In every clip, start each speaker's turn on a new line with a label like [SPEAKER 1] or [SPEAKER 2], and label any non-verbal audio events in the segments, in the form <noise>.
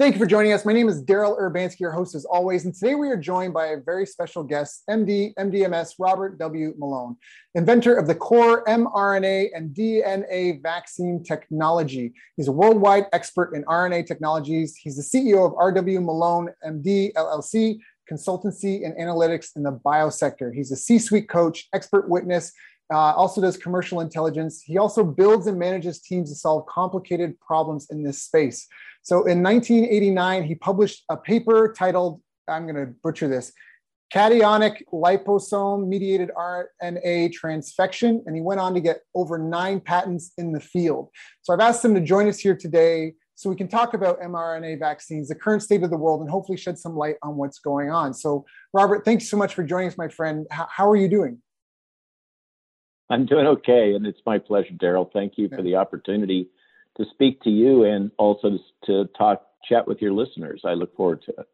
[SPEAKER 1] Thank you for joining us. My name is Daryl Urbanski, your host as always, and today we are joined by a very special guest, MD, MDMS Robert W. Malone, inventor of the core mRNA and DNA vaccine technology. He's a worldwide expert in RNA technologies. He's the CEO of RW Malone MD LLC, consultancy and analytics in the biosector. He's a C-suite coach, expert witness, uh, also does commercial intelligence. He also builds and manages teams to solve complicated problems in this space. So in 1989, he published a paper titled, I'm going to butcher this, cationic liposome mediated RNA transfection. And he went on to get over nine patents in the field. So I've asked him to join us here today so we can talk about mRNA vaccines, the current state of the world, and hopefully shed some light on what's going on. So, Robert, thanks so much for joining us, my friend. How, how are you doing?
[SPEAKER 2] I'm doing okay, and it's my pleasure, Daryl. Thank you for the opportunity to speak to you and also to, talk, chat with your listeners. I look forward to it.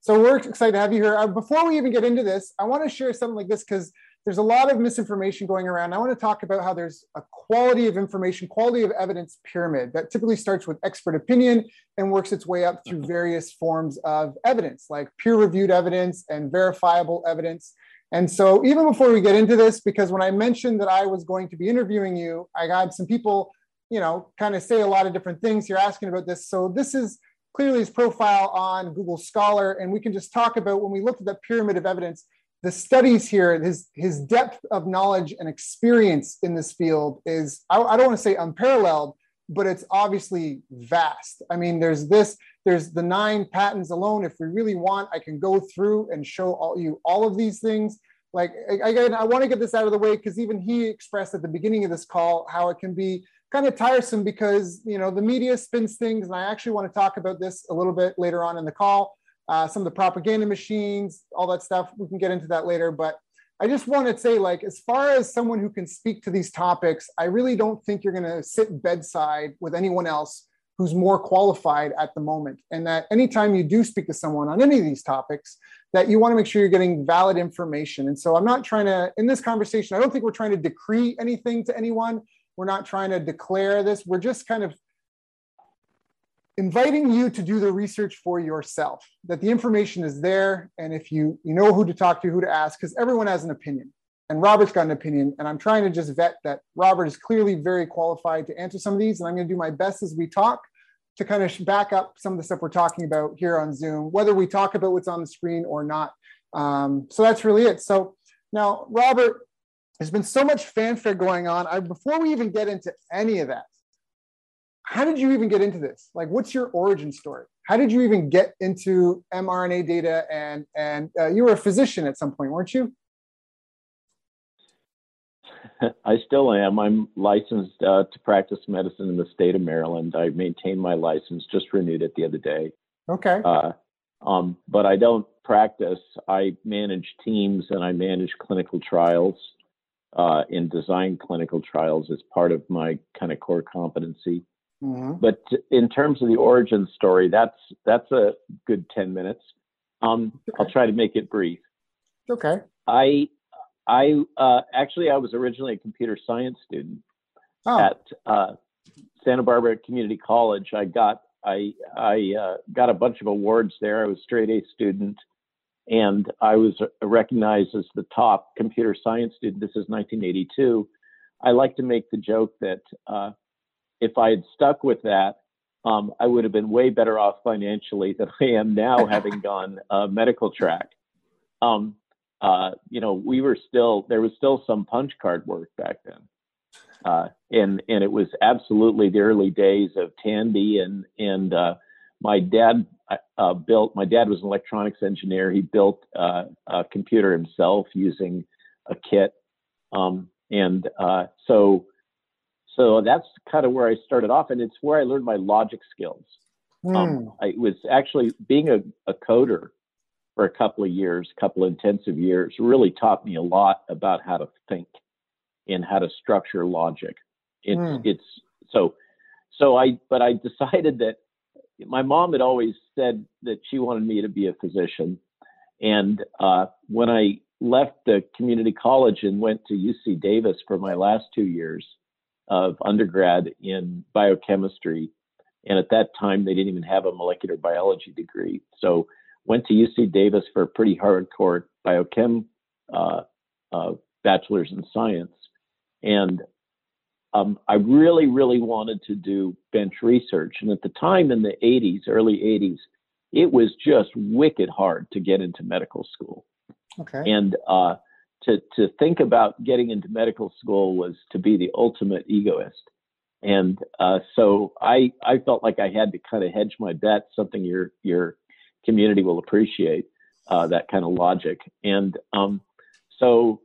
[SPEAKER 1] So we're excited to have you here. Uh, before we even get into this, I want to share something like this because there's a lot of misinformation going around. I want to talk about how there's a quality of information, quality of evidence pyramid that typically starts with expert opinion and works its way up through various forms of evidence, like peer reviewed evidence and verifiable evidence. And so, even before we get into this, because when I mentioned that I was going to be interviewing you, I had some people you know, kind of say a lot of different things. You're asking about this. So this is clearly his profile on Google Scholar. And we can just talk about when we looked at that pyramid of evidence, the studies here, his, his depth of knowledge and experience in this field is, I, I don't want to say unparalleled, but it's obviously vast. I mean, there's this, there's the nine patents alone. If we really want, I can go through and show all you all of these things. Like again, I want to get this out of the way because even he expressed at the beginning of this call how it can be kind of tiresome because you know the media spins things, and I actually want to talk about this a little bit later on in the call. Uh, some of the propaganda machines, all that stuff. We can get into that later, but I just want to say, like, as far as someone who can speak to these topics, I really don't think you're going to sit bedside with anyone else who's more qualified at the moment. And that anytime you do speak to someone on any of these topics, that you want to make sure you're getting valid information. And so I'm not trying to, in this conversation, I don't think we're trying to decree anything to anyone. We're not trying to declare this. We're just kind of inviting you to do the research for yourself, that the information is there. And if you, you know who to talk to, who to ask, because everyone has an opinion. And Robert's got an opinion. And I'm trying to just vet that Robert is clearly very qualified to answer some of these. And I'm going to do my best as we talk to kind of back up some of the stuff we're talking about here on Zoom, whether we talk about what's on the screen or not. Um, so that's really it. So now, Robert, there's been so much fanfare going on. I, before we even get into any of that, how did you even get into this? Like, what's your origin story? How did you even get into mRNA data? And and uh, you were a physician at some point, weren't you? <laughs>
[SPEAKER 2] I still am. I'm licensed uh, to practice medicine in the state of Maryland. I maintain my license, just renewed it the other day.
[SPEAKER 1] Okay.
[SPEAKER 2] Uh, um, but I don't practice. I manage teams and I manage clinical trials uh, in design clinical trials as part of my kind of core competency. Mm-hmm. But in terms of the origin story, that's that's a good ten minutes. Um, okay. I'll try to make it brief.
[SPEAKER 1] Okay.
[SPEAKER 2] I I uh, actually I was originally a computer science student oh. at uh, Santa Barbara Community College. I got I I uh, got a bunch of awards there. I was straight A student and I was recognized as the top computer science student. This is 1982. I like to make the joke that uh, if I had stuck with that, um, I would have been way better off financially than I am now, <laughs> having gone uh, medical track. Um, uh, you know, we were still there was still some punch card work back then, uh, and and it was absolutely the early days of Tandy and and uh, my dad uh, built. My dad was an electronics engineer. He built uh, a computer himself using a kit, um, and uh, so so that's kind of where I started off, and it's where I learned my logic skills. Mm. Um, I was actually being a, a coder for a couple of years, a couple of intensive years, really taught me a lot about how to think and how to structure logic. It's mm. it's so so I but I decided that my mom had always said that she wanted me to be a physician, and uh, when I left the community college and went to UC Davis for my last two years of undergrad in biochemistry, and at that time they didn't even have a molecular biology degree, so went to UC Davis for a pretty hardcore biochem uh, uh, bachelor's in science, and um, I really, really wanted to do bench research. And at the time in the 80s, early 80s, it was just wicked hard to get into medical school.
[SPEAKER 1] Okay.
[SPEAKER 2] And uh, to, to think about getting into medical school was to be the ultimate egoist. And uh, so I, I felt like I had to kind of hedge my bet, something your, your community will appreciate, uh, that kind of logic. And um, so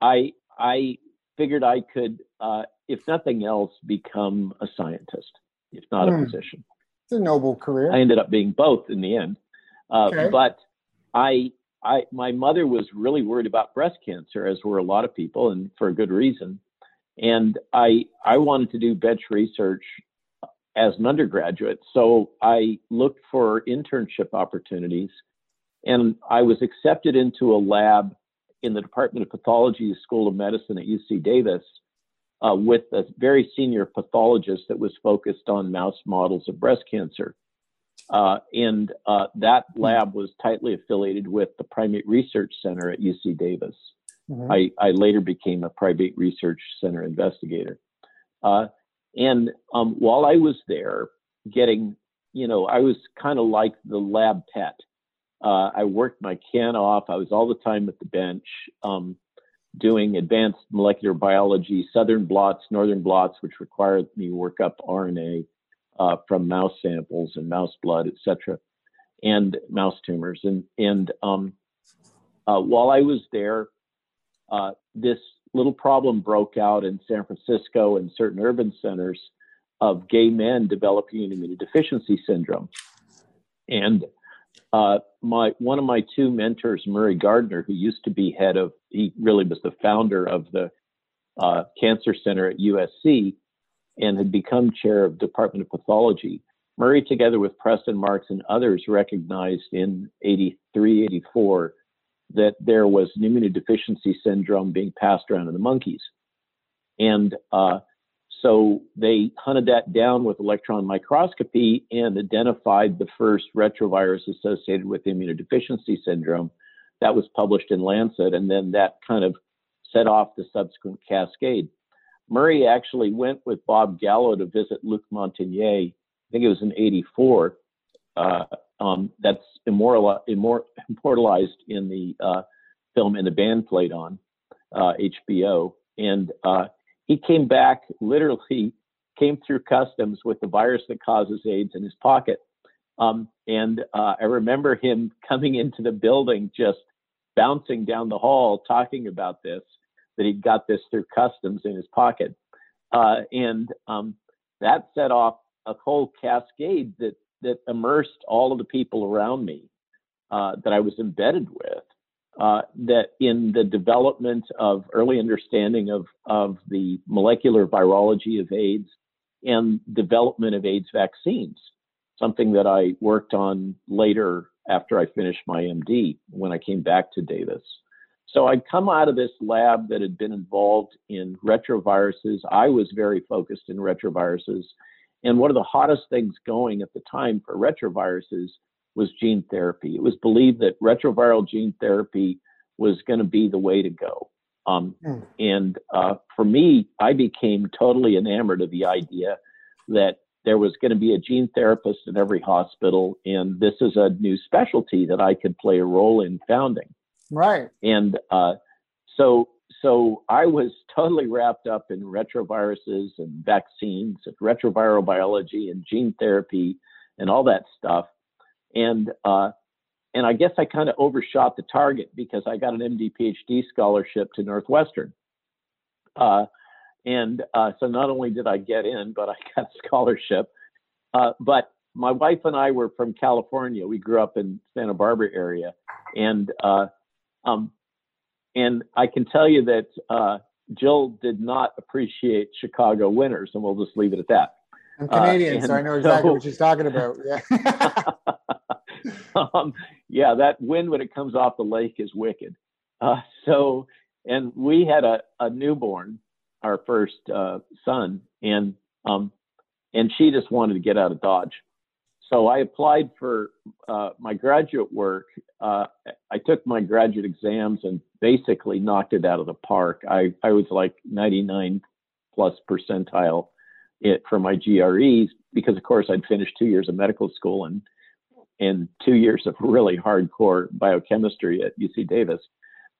[SPEAKER 2] I, I figured I could uh, if nothing else, become a scientist, if not mm. a hmm. physician.
[SPEAKER 1] It's a noble career.
[SPEAKER 2] I ended up being both in the end. Uh, okay. But I, I, my mother was really worried about breast cancer, as were a lot of people, and for a good reason. And I, I wanted to do bench research as an undergraduate, so I looked for internship opportunities, and I was accepted into a lab in the Department of Pathology, School of Medicine at UC Davis uh, with a very senior pathologist that was focused on mouse models of breast cancer. Uh, and uh, that lab was tightly affiliated with the Primate Research Center at UC Davis. Mm-hmm. I, I, later became a Primate Research Center investigator. Uh, and um, while I was there, getting, you know, I was kind of like the lab pet. Uh, I worked my can off. I was all the time at the bench. Um, doing advanced molecular biology, southern blots, northern blots, which required me to work up RNA uh, from mouse samples and mouse blood, etc., and mouse tumors. And and um, uh, while I was there, uh, this little problem broke out in San Francisco and certain urban centers of gay men developing immunodeficiency syndrome. And uh, my one of my two mentors, Murray Gardner, who used to be head of, he really was the founder of the uh, Cancer Center at USC, and had become chair of Department of Pathology. Murray, together with Preston Marks and others, recognized in 83, 84 that there was an immunodeficiency syndrome being passed around in the monkeys. And uh, so they hunted that down with electron microscopy and identified the first retrovirus associated with immunodeficiency syndrome. That was published in Lancet, and then that kind of set off the subsequent cascade. Murray actually went with Bob Gallo to visit Luc Montagnier. I think it was in '84. Uh, um, that's immortal, immor- <laughs> immortalized in the uh, film "And the Band Played On" uh, HBO, and uh, he came back literally <laughs> came through customs with the virus that causes AIDS in his pocket. Um, and uh, I remember him <laughs> coming into the building, just bouncing down the hall, talking about this, that he'd got this through customs in his pocket. Uh, and um, that set off a whole cascade that, that immersed all of the people around me uh, that I was embedded with uh, that in the development of early understanding of, of the molecular virology of AIDS and development of AIDS vaccines, something that I worked on later after I finished my MD when I came back to Davis. So I'd come out of this lab that had been involved in retroviruses. I was very focused in retroviruses. And one of the hottest things going at the time for retroviruses was gene therapy. It was believed that retroviral gene therapy was going to be the way to go. Um, mm. And uh, for me, I became totally enamored of the idea that there was going to be a gene therapist in every hospital, and this is a new specialty that I could play a role in founding.
[SPEAKER 1] Right.
[SPEAKER 2] And uh, so, so I was <laughs> totally wrapped up in retroviruses and vaccines and retroviral biology and gene therapy and all that stuff. And uh, and I guess I kind of overshot the target because I got an MD PhD scholarship to Northwestern. Uh, and uh, so not only did I get in, but I <laughs> got a scholarship. Uh, but my wife and I were from California. We grew up in Santa Barbara area, and uh, um, and I can tell you that uh, Jill did not appreciate Chicago winters, and we'll just leave it at that.
[SPEAKER 1] I'm Canadian, uh, so I know exactly so, what she's talking about. Yeah. <laughs>
[SPEAKER 2] um, yeah, that wind when it comes off the lake is wicked. Uh, so, and we had a, a newborn, our first uh, son, and um, and she just wanted to get out of Dodge. So I applied for uh, my graduate work. Uh, I took my graduate exams and basically knocked it out of the park. I, I was like 99 plus percentile it for my GREs because, of course, I'd finished two years of medical school and and two years of really hardcore biochemistry at UC Davis.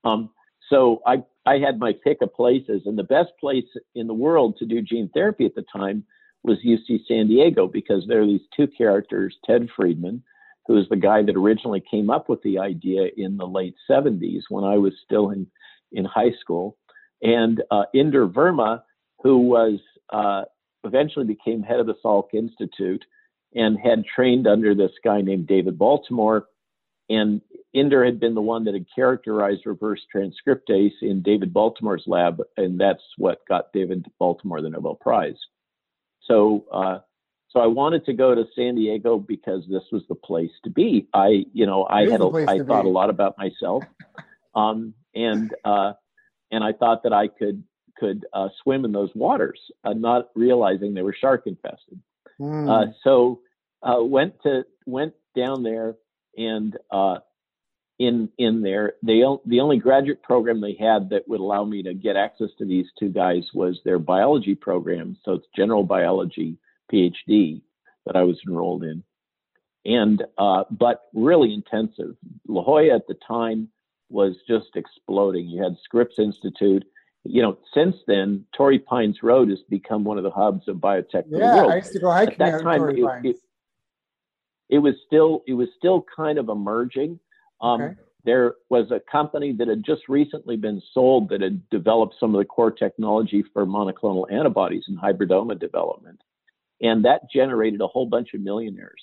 [SPEAKER 2] Um, so I I had my pick of places, and the best place in the world to do gene therapy at the time was UC San Diego because there are these two characters, Ted Friedman, who is the guy that originally came up with the idea in the late 70s when I was still in, in high school, and uh, Inder Verma, who was uh, eventually became head of the Salk Institute and had trained under this guy named David Baltimore. And Inder had been the one that had characterized reverse transcriptase in David Baltimore's lab, and that's what got David Baltimore the Nobel Prize. So, uh, so I wanted to go to San Diego because this was the place to be. I, you know, I had, a, I thought be. a lot about myself, um, and uh, and I thought that I could could uh, swim in those waters, uh, not realizing they were shark infested. Mm. so uh, went to went down there and in in there. They the only graduate program they had that would allow me to get access to these two guys was their biology program. So it's general biology PhD that I was enrolled in, and uh, but really intensive. La Jolla at the time was just exploding. You had Scripps Institute. You know, since then, Torrey Pines Road has become one of the hubs of biotech
[SPEAKER 1] yeah. I used to go hiking at that time. It, it,
[SPEAKER 2] it was still it was still kind of emerging um, okay. There was a company that had just recently been sold that had developed some of the core technology for monoclonal antibodies and hybridoma development. And that generated a whole bunch of millionaires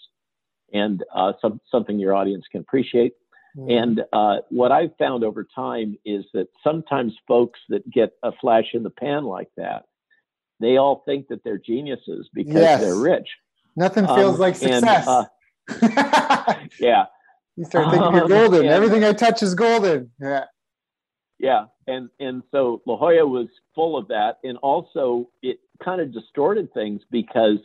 [SPEAKER 2] and uh, some, something your audience can appreciate. Mm-hmm. And uh, what I've found over time is that sometimes folks that get a flash in the pan like that, they all think that they're geniuses because yes. they're rich.
[SPEAKER 1] Nothing feels um, like success.
[SPEAKER 2] And, uh, <laughs> yeah.
[SPEAKER 1] You start thinking you're golden. Everything I touch is golden. Yeah.
[SPEAKER 2] Yeah. And and so La Jolla was full of that. And also it kind of distorted things because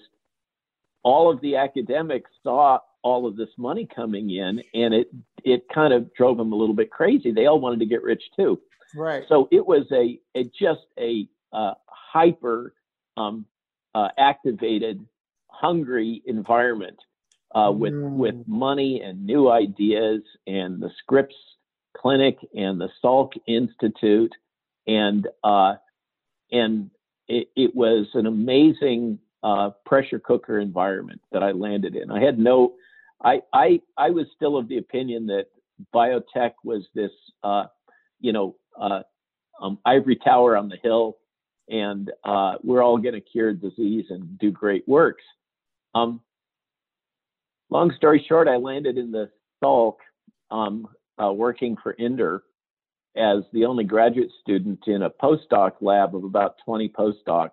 [SPEAKER 2] all of the academics saw all of this money coming in and it it kind of drove them a little bit crazy. They all wanted to get rich too.
[SPEAKER 1] Right.
[SPEAKER 2] So it was a, a just a uh, hyper um, uh, activated, hungry environment uh, with mm. with money and new ideas and the Scripps Clinic and the Salk Institute and uh, and it, it, was an amazing uh, pressure cooker environment that I landed in. I had no, I I I was still of the opinion that biotech was this, uh, you know, uh, um, ivory tower on the hill, and uh, we're all going to cure disease and do great works. Um, long story short, I landed in the Salk um, uh, working for Inder as the only graduate student in a postdoc lab of about 20 postdocs.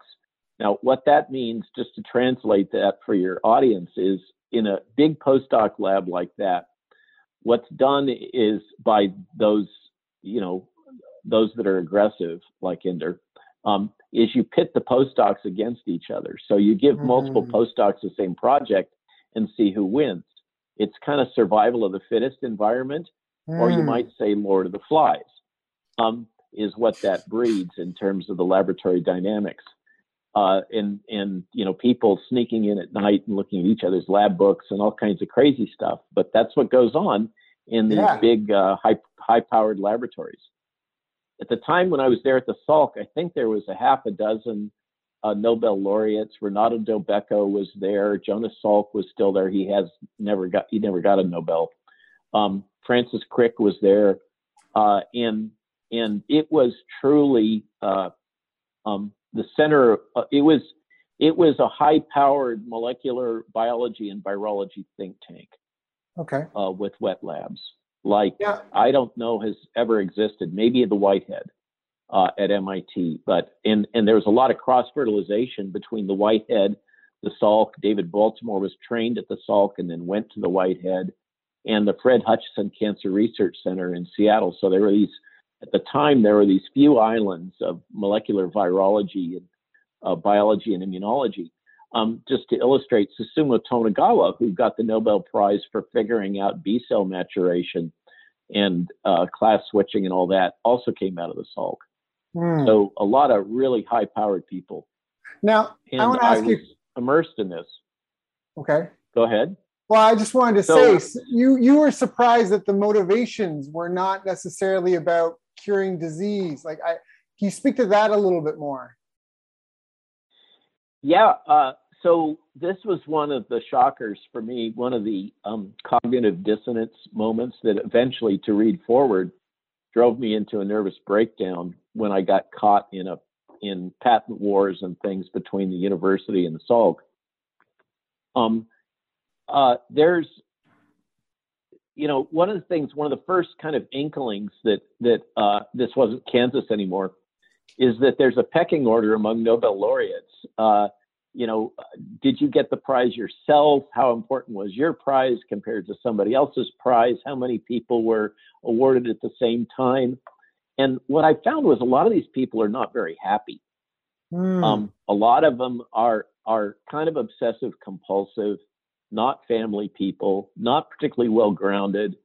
[SPEAKER 2] Now, what that means, just to translate that for your audience, is in a big postdoc lab like that, what's done is by those, you know, those that are aggressive, like Inder, um, is you pit the postdocs against each other. So you give mm-hmm. multiple postdocs the same project, and see who wins. It's kind of survival of the fittest environment, mm. or you hmm. might say Lord of the Flies, um, is what that breeds in terms of the laboratory dynamics. Uh, and and you know people sneaking in at night and looking at each other's lab books and all kinds of crazy stuff. But that's what goes on in these yeah. big uh, high high powered laboratories. At the time when I was there at the Salk, I think there was a half a dozen uh, Nobel laureates. Renato Delbecco was there. Jonas Salk was still there. He has never got he never got a Nobel. Um, Francis Crick was there, uh, and and it was truly uh, um, the center. Uh, it was it was a high-powered molecular biology and virology think tank.
[SPEAKER 1] Okay.
[SPEAKER 2] Uh, with wet labs, like yeah. I don't know has ever existed. Maybe the Whitehead uh, at MIT, but and and there was a lot of cross fertilization between the Whitehead, the Salk. David Baltimore was trained at the Salk and then went to the Whitehead, and the Fred Hutchinson Cancer Research Center in Seattle. So there were these at the time there were these few islands of molecular virology and uh, biology and immunology um, just to illustrate, Susumu Tonegawa, who got the Nobel Prize for figuring out B cell maturation and uh, class switching and all that, also came out of the Salk. Mm. So a lot of really high powered people.
[SPEAKER 1] Now, and I want to ask you
[SPEAKER 2] immersed in this.
[SPEAKER 1] Okay.
[SPEAKER 2] Go ahead.
[SPEAKER 1] Well, I just wanted to so, say you you were surprised that the motivations were not necessarily about curing disease. Like, I can you speak to that a little bit more?
[SPEAKER 2] Yeah, uh, so this was one of the shockers for me, one of the um, cognitive dissonance moments that eventually, to read forward, drove me into a nervous breakdown when I got caught in a in patent wars and things between the university and the Salk. Um, uh, there's, you know, one of the things, one of the first kind of inklings that that uh, this wasn't Kansas anymore, is that there's a pecking order among Nobel laureates. Uh, you know, did you get the prize yourself? How important was your prize compared to somebody else's prize? How many people were awarded at the same time? And what I found was a lot of these people are not very happy. Mm. Um, a lot of them are are kind of obsessive compulsive, not family people, not particularly well grounded,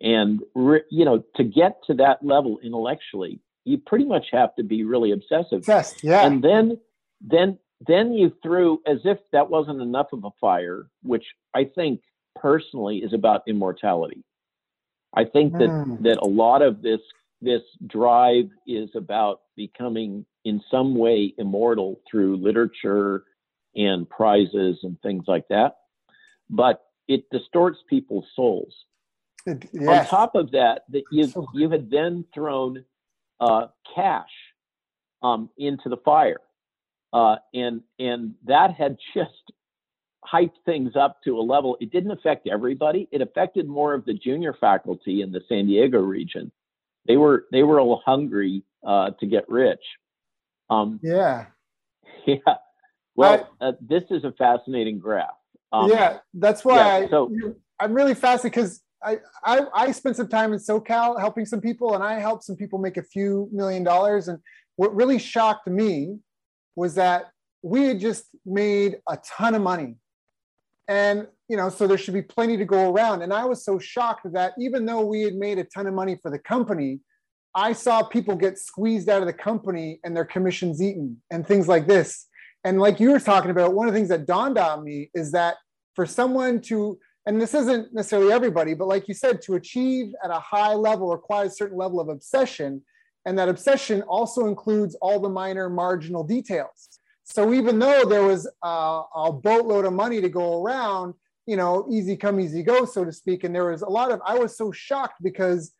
[SPEAKER 2] and re- you know to get to that level intellectually, you pretty much have to be really obsessive.
[SPEAKER 1] Obsessed, yeah.
[SPEAKER 2] And then then then you threw, as if that wasn't enough of a fire, which I think personally is about immortality. I think that mm. that a lot of this this drive is about becoming in some way immortal through literature and prizes and things like that. But it distorts people's souls. It, yes. On top of that, that you you had then thrown uh, cash um, into the fire uh, and and that had just hyped things up to a level. It didn't affect everybody. It affected more of the junior faculty in the San Diego region. They were they were all hungry uh, to get rich.
[SPEAKER 1] Um, yeah. <laughs>
[SPEAKER 2] Yeah. Well, I, uh, this is a fascinating graph.
[SPEAKER 1] Um, yeah, that's why yeah, I, so, I'm really fascinated because I, I I spent some time in SoCal helping some people, and I helped some people make a few million dollars. And what really shocked me was that we had just made a ton of money. And, you know, so there should be plenty to go around. And I was so shocked that even though we had made a ton of money for the company, I saw people get squeezed out of the company and their commissions eaten and things like this. And like you were talking about, one of the things that dawned on me is that for someone to, and this isn't necessarily everybody, but like you said, to achieve at a high level requires a certain level of obsession. And that obsession also includes all the minor marginal details. So even though there was a, a boatload of money to go around, you know, easy come, easy go, so to speak. And there was a lot of, I was so shocked because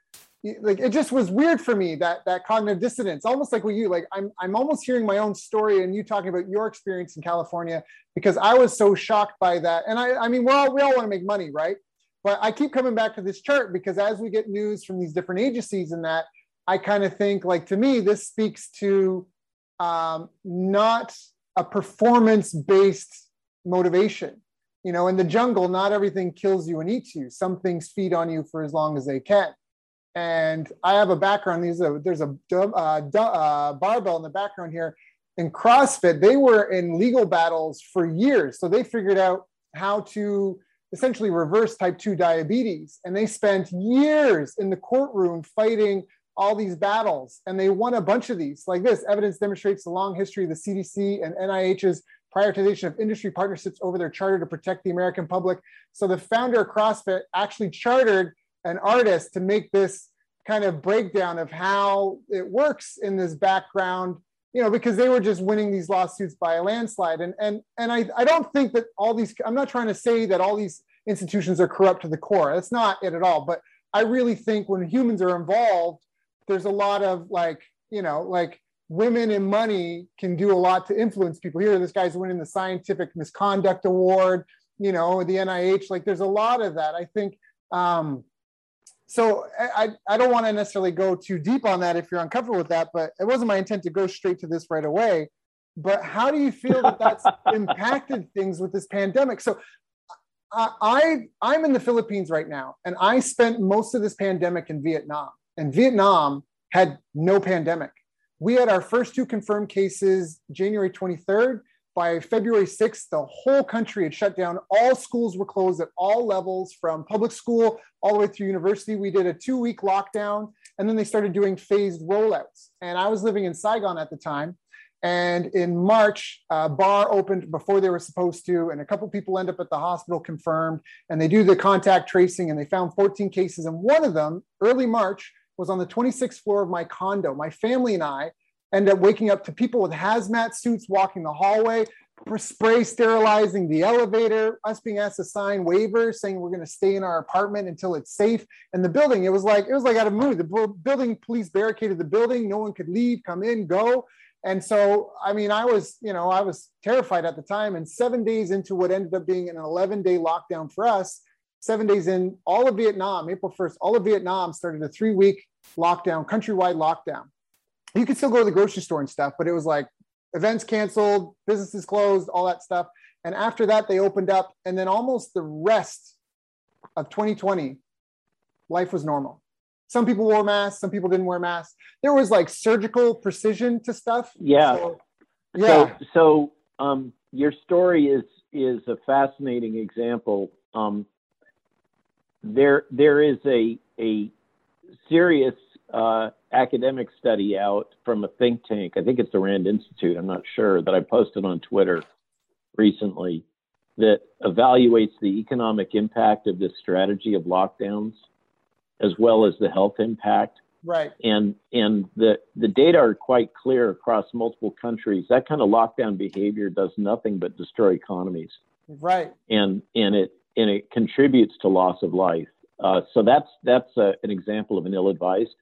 [SPEAKER 1] like it just was weird for me that that cognitive dissonance almost like what you like i'm i'm almost hearing my own story and you talking about your experience in california because i was so shocked by that and i i mean we all we all want to make money right but i keep coming back to this chart because as we get news from these different agencies and that I kind of think, like, to me, this speaks to um, not a performance based motivation. You know, in the jungle, not everything kills you and eats you. Some things feed on you for as long as they can. And I have a background. There's a, there's a uh, uh, barbell in the background here. In CrossFit, they were in legal battles for years. So they figured out how to essentially reverse type 2 diabetes. And they spent years in the courtroom fighting all these battles and they won a bunch of these. Like this evidence demonstrates the long history of the cdc and nih's prioritization of industry partnerships over their charter to protect the american public. So the founder of crossfit actually chartered an artist to make this kind of breakdown of how it works in this background you know because they were just winning these lawsuits by a landslide. And and and i, I don't think that all these i'm not trying to say that all these institutions are corrupt to the core. That's not it at all. But i really think when humans are involved there's a lot of like you know like women and money can do a lot to influence people. Here, this guy's winning the scientific misconduct award, you know, the NIH. Like, there's a lot of that. I think. Um, so I, I don't want to necessarily go too deep on that if you're uncomfortable with that, but it wasn't my intent to go straight to this right away. But how do you feel that that's <laughs> impacted things with this pandemic? So I I'm in the Philippines right now, and I spent most of this pandemic in Vietnam, and Vietnam had no pandemic. We had our first two confirmed cases January 23rd, by February 6th, the whole country had shut down. All schools were closed at all levels, from public school all the way through university. We did a two week lockdown, and then they started doing phased rollouts. And I was living in Saigon at the time. And in March, a bar opened before they were supposed to, and a couple people end up at the hospital confirmed. And they do the contact tracing, and they found 14 cases. And one of them, early March, was on the 26th floor of my condo. My family and I end up waking up to people with hazmat suits walking the hallway, spray sterilizing the elevator, us being asked to sign waivers saying we're going to stay in our apartment until it's safe. And the building, it was like it was like out of movie. The building police barricaded the building. No one could leave, come in, go. And so, I mean, I was, you know, I was terrified at the time. And seven days into what ended up being an 11 day lockdown for us, seven days in, all of Vietnam, April 1st, all of Vietnam started a three week lockdown, countrywide lockdown you could still go to the grocery store and stuff, but it was like events canceled, businesses closed, all that stuff. And after that, they opened up. And then almost the rest of 2020, life was normal. Some people wore masks, some people didn't wear masks. There was like surgical precision to stuff.
[SPEAKER 2] Yeah. So, yeah. So, so um, your story is is a fascinating example. Um, there there is a a serious uh, academic study out from a think tank. I think it's the Rand Institute. I'm not sure that I posted on Twitter recently that evaluates the economic impact of this strategy of lockdowns as well as the health impact.
[SPEAKER 1] Right.
[SPEAKER 2] And and the the data are quite clear across multiple countries. That kind of lockdown behavior does nothing but destroy economies.
[SPEAKER 1] Right.
[SPEAKER 2] And and it and it contributes to loss of life. Uh, so that's that's a, an example of an ill-advised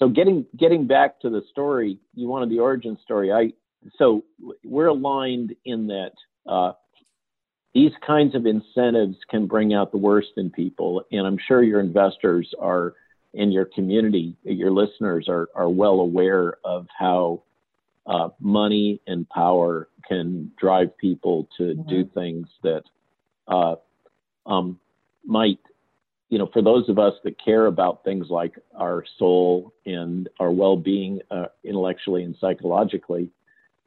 [SPEAKER 2] so getting getting back to the story, you wanted the origin story. I so we're aligned in that uh, these kinds of incentives can bring out the worst in people, and I'm sure your investors are in your community, your listeners are are well aware of how uh, money and power can drive people to mm-hmm. do things that uh, um, might you know, for those of us that care about things like our soul and our well-being uh, intellectually and psychologically,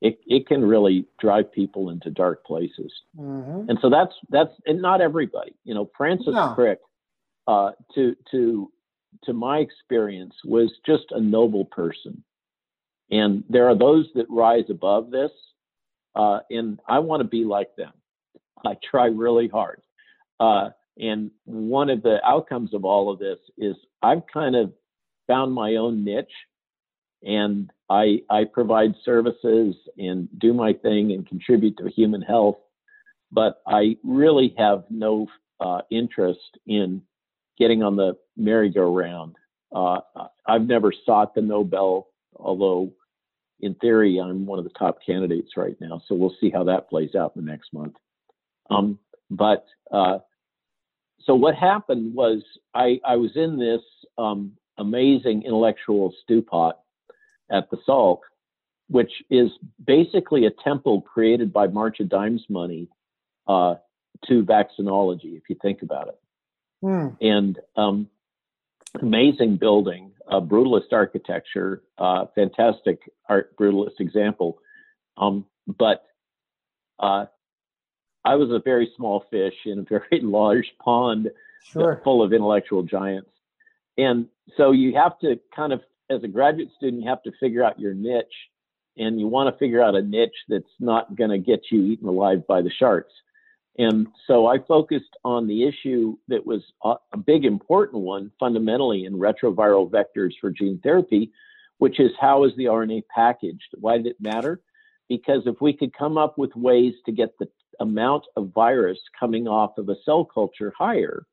[SPEAKER 2] it, it can really drive people into dark places. Mm-hmm. And so that's that's and not everybody. You know, Francis no. Crick, uh, to to to my experience, was just a noble person. And there are those that rise above this, uh, and I want to be like them. I try really hard. Uh, and one of the outcomes of all of this is I've kind of found my own niche and I, I provide services and do my thing and contribute to human health. But I really have no uh, interest in getting on the merry-go-round. Uh, I've never sought the Nobel, although in theory I'm one of the top candidates right now. So we'll see how that plays out in the next month. Um, but uh, so what happened was I, I was in this um, amazing intellectual stew pot at the Salk, which is basically a temple created by March of Dimes money uh, to vaccinology, if you think about it. Mm. And um, amazing building, uh, brutalist architecture, uh, fantastic art brutalist example. Um, but uh, I was a very small fish in a very <laughs> large pond uh, sure. full of intellectual giants. And so you have to kind of, as a graduate student, you have to figure out your niche and you want to figure out a niche that's not going to get you eaten alive by the sharks. And so I focused on the issue that was a big important one fundamentally in retroviral vectors for gene therapy, which is how is the RNA packaged? Why did it matter? Because if we could come up with ways to get the amount of virus coming off of a cell culture higher,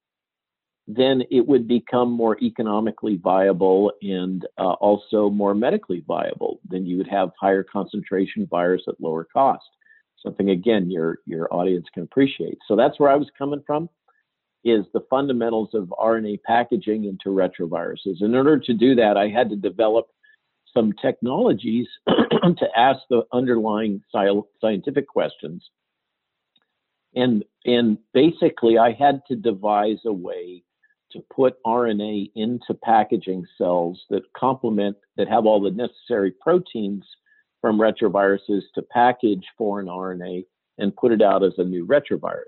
[SPEAKER 2] then it would become more economically viable and uh, also more medically viable. Then you would have higher concentration virus at lower cost. Something again your your audience can appreciate. So that's where I was coming from, is the fundamentals of RNA packaging into retroviruses. In order to do that, I had to develop some technologies <clears throat> to ask the underlying scientific questions. And and basically, I had to devise a way to put RNA into packaging cells that complement, that have all the necessary proteins from retroviruses to package foreign RNA and put it out as a new retrovirus.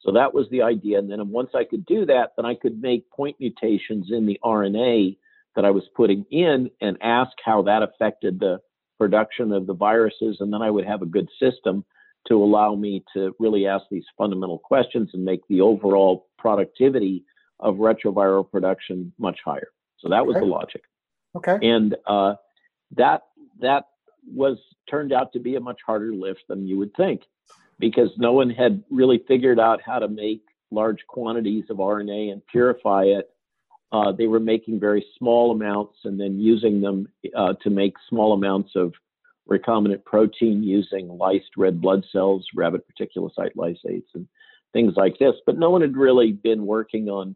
[SPEAKER 2] So that was the idea. And then once I could do that, then I could make point mutations in the RNA that I was putting in and ask how that affected the production of the viruses. And then I would have a good system to allow me to really ask these fundamental questions and make the overall productivity of retroviral production much higher. So that was okay. the logic.
[SPEAKER 1] Okay.
[SPEAKER 2] And uh, that that was turned out to be a much harder lift than you would think, because no one had really figured out how to make large quantities of RNA and purify it. Uh, they were making very small amounts and then using them uh, to make small amounts of recombinant protein using lysed red blood cells, rabbit reticulocyte lysates, and things like this. But no one had really been working on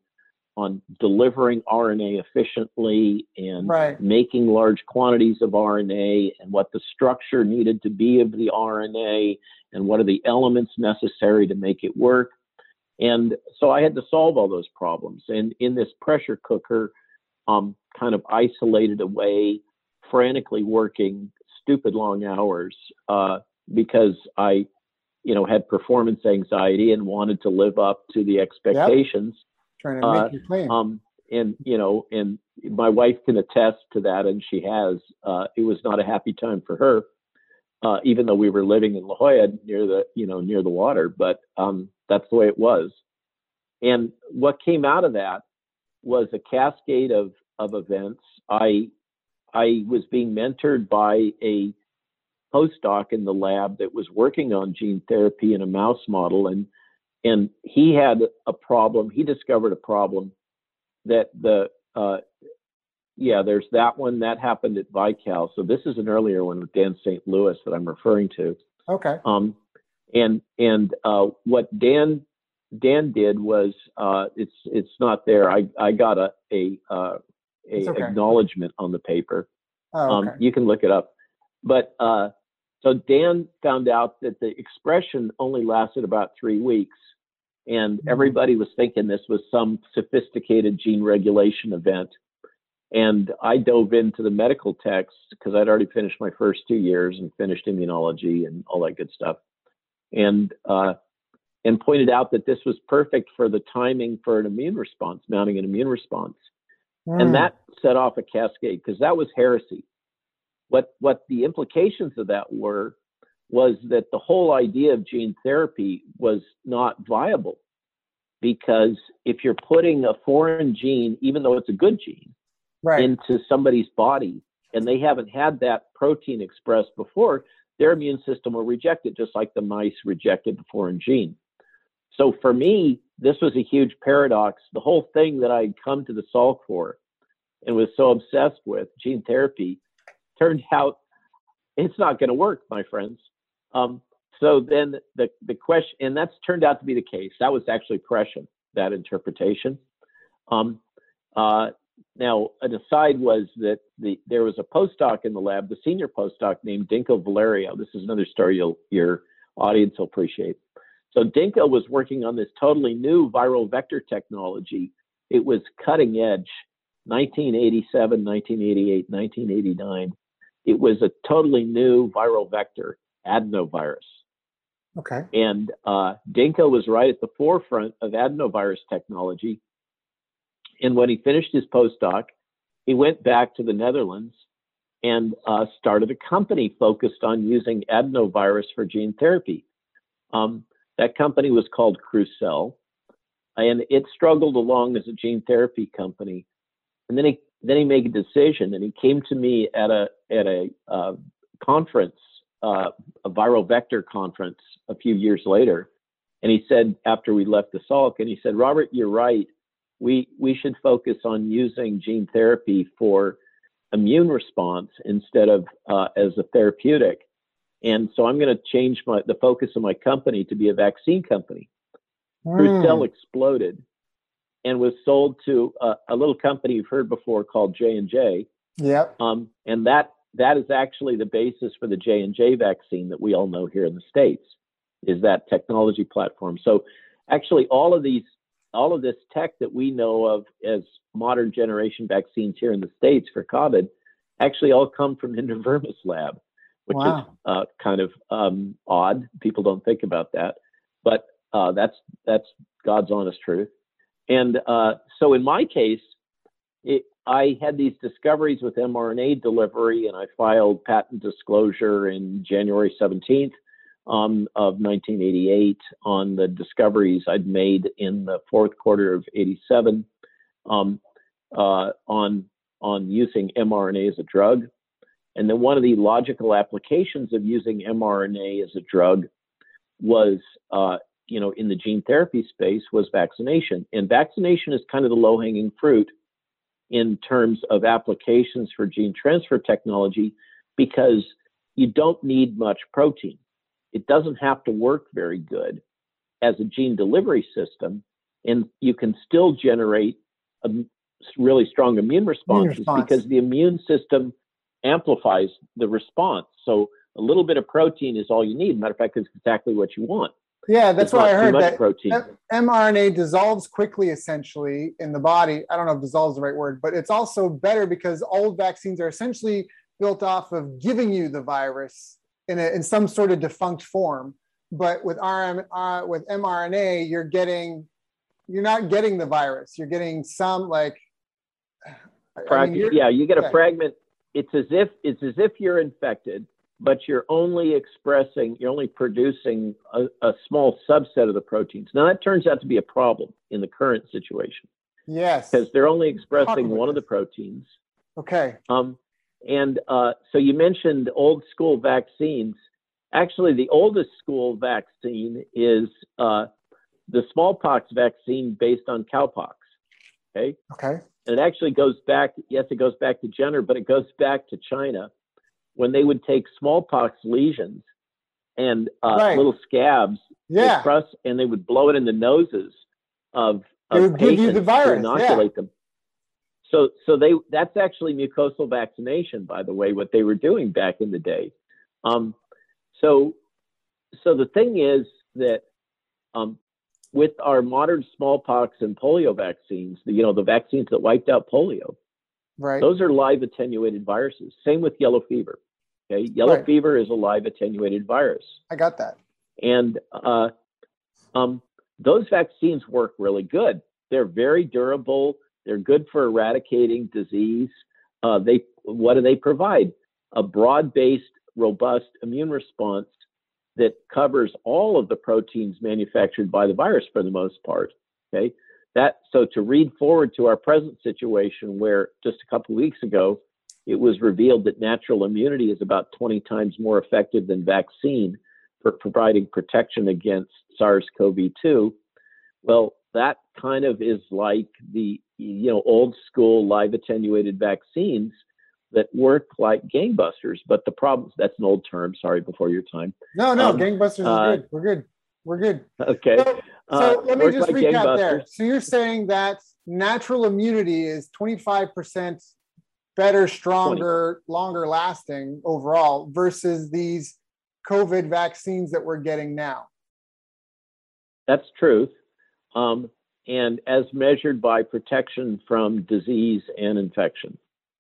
[SPEAKER 2] on delivering RNA efficiently and
[SPEAKER 1] right.
[SPEAKER 2] making large quantities of RNA and what the structure needed to be of the RNA and what are the elements necessary to make it work. And so I had to solve all those problems. And in this pressure cooker, um, kind of isolated away, frantically working stupid long hours uh, because I, you know, had performance anxiety and wanted to live up to the expectations. Yep
[SPEAKER 1] trying to make uh, you claim. Um,
[SPEAKER 2] and you know, and my wife can attest to that, and she has. Uh, it was not a happy time for her, uh, even though we were living in La Jolla near the you know near the water. But um, that's the way it was. And what came out of that was a cascade of of events. I I was being mentored by a postdoc in the lab that was working on gene therapy in a mouse model, and and he had a problem. He discovered a problem that the uh, yeah, there's that one that happened at Vical. So this is an earlier one with Dan St. Louis that I'm referring to.
[SPEAKER 1] Okay.
[SPEAKER 2] Um, and and uh, what Dan Dan did was uh, it's it's not there. I I got a a uh, a okay. acknowledgement on the paper.
[SPEAKER 1] Oh, um, okay.
[SPEAKER 2] um, you can look it up. But uh, so Dan found out that the expression only lasted about three weeks, and mm-hmm. everybody was thinking this was some sophisticated gene regulation event. And I dove into the medical text because I'd already finished my first two years and finished immunology and all that good stuff, and uh, and pointed out that this was perfect for the timing for an immune response, mounting an immune response, mm. and that set off a cascade because that was heresy. What what the implications of that were was that the whole idea of gene therapy was not viable because if you're putting a foreign gene, even though it's a good gene,
[SPEAKER 1] right.
[SPEAKER 2] into somebody's body and they haven't had that protein expressed before, their immune system will reject it just like the mice rejected the foreign gene. So for me, this was a huge paradox. The whole thing that I'd come to the Salk for and was so obsessed with, gene therapy, turned out it's not going to work, my friends. Um, so then the, the question, and that's turned out to be the case. That was actually prescient, that interpretation. Um, uh, now, an aside was that the, there was a postdoc in the lab, the senior postdoc named Dinko Valerio. This is another story your audience will appreciate. So Dinko was working on this totally new viral vector technology. It was cutting edge, 1987, 1988, 1989. It was a totally new viral vector adenovirus.
[SPEAKER 1] Okay.
[SPEAKER 2] And uh, Dinko was right at the forefront of adenovirus technology. And when he finished his postdoc, he went back to the Netherlands and uh, started a company focused on using adenovirus for gene therapy. Um, that company was called Crucell, and it struggled along as a gene therapy company. And then he then he made a decision, and he came to me at a at a uh, conference uh, a viral vector conference a few years later. And he said, after we left the Salk, and he said, Robert, you're right. we we should focus on using gene therapy for immune response instead of uh, as a therapeutic. And so I'm going to change my the focus of my company to be a vaccine company. Mm. Cell exploded and was sold to a, a, little company you've heard before called J and J.
[SPEAKER 1] Yep.
[SPEAKER 2] Um, and that that is actually the basis for the J and J vaccine that we all know here in the states. Is that technology platform? So actually, all of these all of this tech that we know of as modern generation vaccines here in the states for COVID actually all come from <laughs> Indovermis Lab, which wow. is uh, kind of um, odd. People don't think about that, but uh, that's that's God's honest truth. And uh, so in my case, it, I had these discoveries with mRNA delivery, and I filed patent disclosure in January 17th um, of 1988 on the discoveries I'd made in the fourth quarter of 87 um, uh, on on using mRNA as a drug. And then one of the logical applications of using mRNA as a drug was, uh, you know, in the gene therapy space was vaccination. And vaccination is kind of the low hanging fruit in terms of applications for gene transfer technology because you don't need much protein. It doesn't have to work very good as a gene delivery system, and you can still generate a really strong immune responses immune response. because the immune system amplifies the response. So a little bit of protein is all you need. Matter of fact, it's exactly what you want.
[SPEAKER 1] Yeah, that's what I heard. That protein. mRNA dissolves quickly, essentially, in the body. I don't know if dissolves the right word, but it's also better because old vaccines are essentially built off of giving you the virus in, a, in some sort of defunct form. But with RM, uh, with mRNA, you're getting, you're not getting the virus. You're getting some like,
[SPEAKER 2] I mean, yeah, you get a fragment. It's as if it's as if you're infected, but you're only expressing, you're only producing a, a small subset of the proteins. Now that turns out to be a problem in the current situation.
[SPEAKER 1] Yes,
[SPEAKER 2] because they're only expressing one of the proteins.
[SPEAKER 1] Okay.
[SPEAKER 2] Um, and uh, so you mentioned old school vaccines. Actually, the oldest school vaccine is uh, the smallpox vaccine based on cowpox. Okay.
[SPEAKER 1] Okay.
[SPEAKER 2] And it actually goes back, yes, it goes back to Jenner, but it goes back to China when they would take smallpox lesions and uh, right. little scabs,
[SPEAKER 1] yeah.
[SPEAKER 2] And they would blow it in the noses of, of
[SPEAKER 1] give you the virus.
[SPEAKER 2] to inoculate
[SPEAKER 1] yeah.
[SPEAKER 2] them. So, so they that's actually mucosal vaccination, by the way, what they were doing back in the day. Um, so, so the thing is that um, with our modern smallpox and polio vaccines, the, you know, the vaccines that wiped out polio,
[SPEAKER 1] right?
[SPEAKER 2] Those are live attenuated viruses. Same with yellow fever. Okay, yellow right. fever is a live attenuated virus.
[SPEAKER 1] I got that.
[SPEAKER 2] And uh, um, those vaccines work really good. They're very durable. They're good for eradicating disease. Uh, they what do they provide? A broad-based, robust immune response that covers all of the proteins manufactured by the virus for the most part. Okay, that so to read forward to our present situation, where just a couple weeks ago it was revealed that natural immunity is about 20 times more effective than vaccine for providing protection against SARS-CoV-2. Well, that kind of is like the you know old school live attenuated vaccines that work like gangbusters. But the problem that's an old term. Sorry, before your time.
[SPEAKER 1] No, no, um, gangbusters uh, is good. We're good. We're good.
[SPEAKER 2] Okay.
[SPEAKER 1] So, so uh, let me just like recap there. So you're saying that natural immunity is 25% better, stronger, 20. longer lasting overall versus these COVID vaccines that we're getting now.
[SPEAKER 2] That's truth um, and as measured by protection from disease and infection.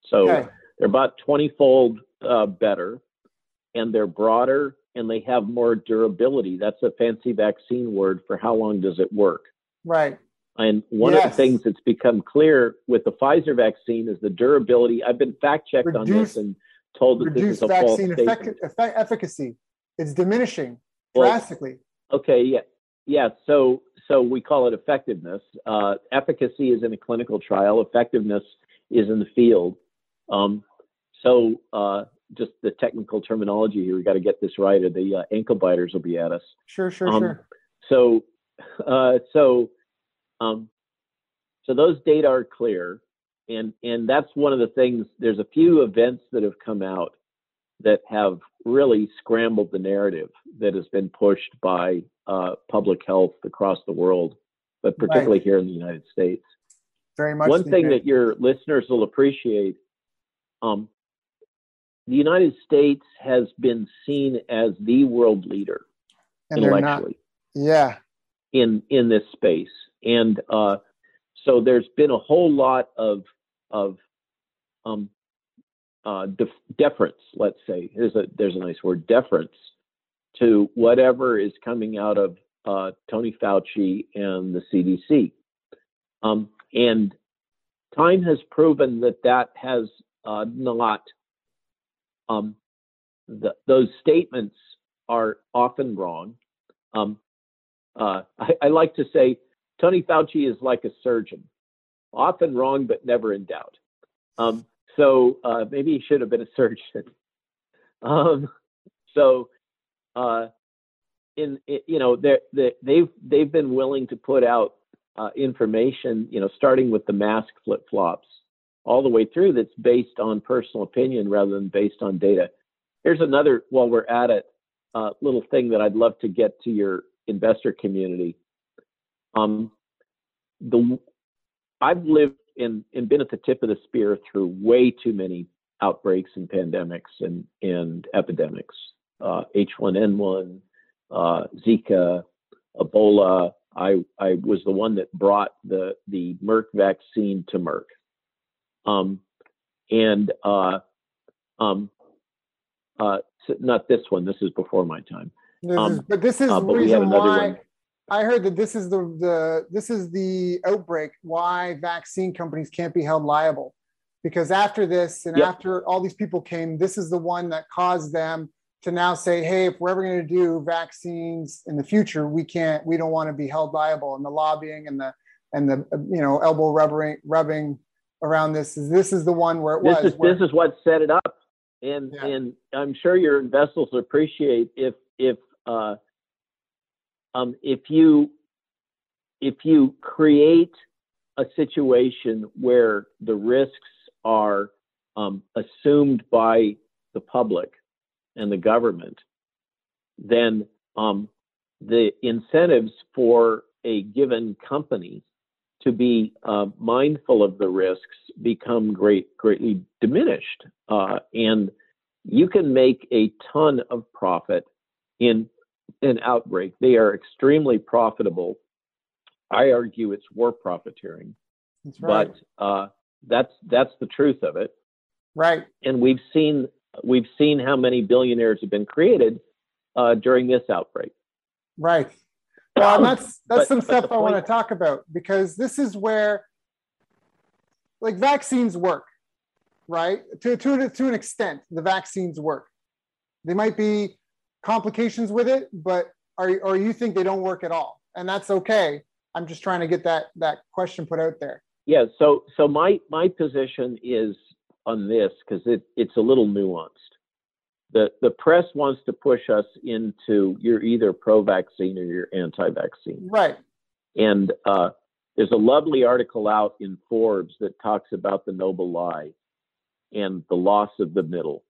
[SPEAKER 2] So okay. They're about 20 fold uh, better and they're broader and they have more durability. That's a fancy vaccine word for how long does it work.
[SPEAKER 1] Right.
[SPEAKER 2] And one yes. of the things that's become clear with the Pfizer vaccine is the durability. I've been fact checked on this and told that this is a false statement.
[SPEAKER 1] Effect, efficacy. It's diminishing well, drastically.
[SPEAKER 2] Okay, yeah, yeah. So so we call it effectiveness. Uh, efficacy is in a clinical trial. Effectiveness is in the field. Um, so uh, just the technical terminology here, we got to get this right, or the uh, ankle biters will be at us.
[SPEAKER 1] Sure, sure, um, sure.
[SPEAKER 2] So, uh, so um, so those data are clear, and and that's one of the things. There's a few events that have come out that have really scrambled the narrative that has been pushed by uh, public health across the world, but particularly right. here in the United States.
[SPEAKER 1] Very much.
[SPEAKER 2] One thing that your listeners will appreciate um, the United States has been seen as the world leader and intellectually.
[SPEAKER 1] Yeah.
[SPEAKER 2] In in this space, and uh, so there's been a whole lot of of um, uh, def- deference. Let's say there's a there's a nice word deference to whatever is coming out of uh, Tony Fauci and the CDC. Um, and time has proven that that has uh, not um, those statements are often wrong. Um, uh, I, I, like to say Tony Fauci is like a surgeon, often wrong but never in doubt. Um, so uh, maybe he should have been a surgeon. <laughs> Um, so, uh, in, in, you know, they they've they've been willing to put out uh, information, you know, starting with the mask flip flops all the way through that's based on personal opinion rather than based on data. Here's another, while we're at it, uh, little thing that I'd love to get to your investor community. Um, the I've lived and, and been at the tip of the spear through way too many outbreaks and pandemics and, and epidemics. Uh, H1N1, uh, Zika, Ebola. I, I was the one that brought the, the Merck vaccine to Merck. Um, and uh, um, uh, not this one. This is before my time.
[SPEAKER 1] This um, is, but this is uh, the reason why one. I heard that this is the the this is the outbreak why vaccine companies can't be held liable because after this and yep. after all these people came, this is the one that caused them to now say, hey, if we're ever going to do vaccines in the future, we can't, we don't want to be held liable. And the lobbying and the and the you know elbow rubbing rubbing around this is this is the one where it
[SPEAKER 2] this
[SPEAKER 1] was.
[SPEAKER 2] Is,
[SPEAKER 1] where,
[SPEAKER 2] this is what set it up, and yeah. and I'm sure your investors appreciate if if uh, um, if you if you create a situation where the risks are um, assumed by the public and the government, then um, the incentives for a given company to be uh, mindful of the risks become great, greatly diminished. Uh, and you can make a ton of profit in an outbreak. They are extremely profitable. I argue it's war profiteering,
[SPEAKER 1] that's right.
[SPEAKER 2] but uh, that's that's the truth of it.
[SPEAKER 1] Right.
[SPEAKER 2] And we've seen we've seen how many billionaires have been created uh, during this outbreak.
[SPEAKER 1] Right. Well, and that's that's but, some stuff I want to talk about because this is where, like, vaccines work, right? To to to an extent, the vaccines work. They might be complications with it, but are or you think they don't work at all, and that's okay. I'm just trying to get that that question put out there.
[SPEAKER 2] Yeah. So so my my position is on this because it it's a little nuanced the the press wants to push us into you're either pro-vaccine or you're anti-vaccine.
[SPEAKER 1] Right.
[SPEAKER 2] And uh, there's a lovely article out in Forbes that talks about the noble lie and the loss of the middle.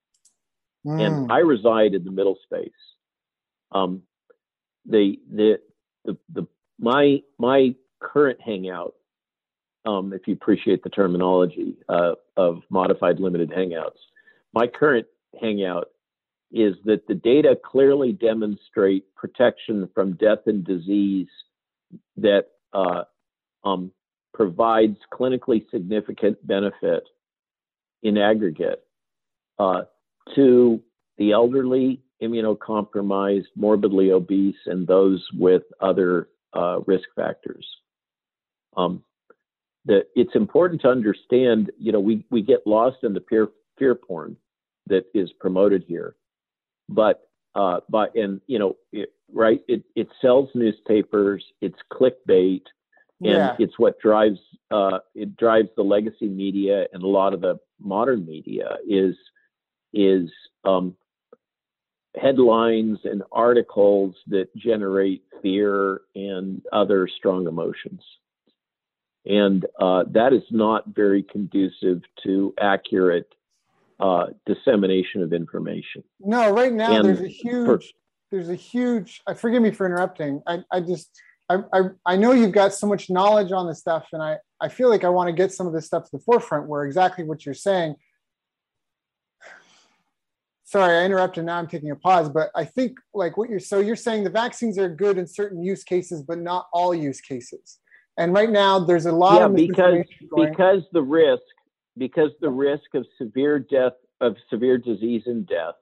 [SPEAKER 2] Mm. And I reside in the middle space. Um, the, the the the my my current hangout, um, if you appreciate the terminology uh, of modified limited hangouts, my current hangout is that the data clearly demonstrate protection from death and disease that uh, um, provides clinically significant benefit in aggregate uh, to the elderly, immunocompromised, morbidly obese, and those with other uh, risk factors. Um, it's important to understand, you know, we, we get lost in the peer, fear porn that is promoted here but uh, but and you know, it, right? It it sells newspapers. It's clickbait, and yeah. it's what drives uh, it drives the legacy media and a lot of the modern media is is um, headlines and articles that generate fear and other strong emotions. and uh, that is not very conducive to accurate uh, dissemination of information.
[SPEAKER 1] No, right now and there's a huge, there's a huge. Uh, forgive me for interrupting. I, I just, I, I, I know you've got so much knowledge on this stuff, and I, I feel like I want to get some of this stuff to the forefront. Where exactly what you're saying. Sorry, I interrupted. Now I'm taking a pause, but I think like what you're so you're saying the vaccines are good in certain use cases, but not all use cases. And right now, there's a lot yeah, of
[SPEAKER 2] because because the risk because the risk of severe death of severe disease and death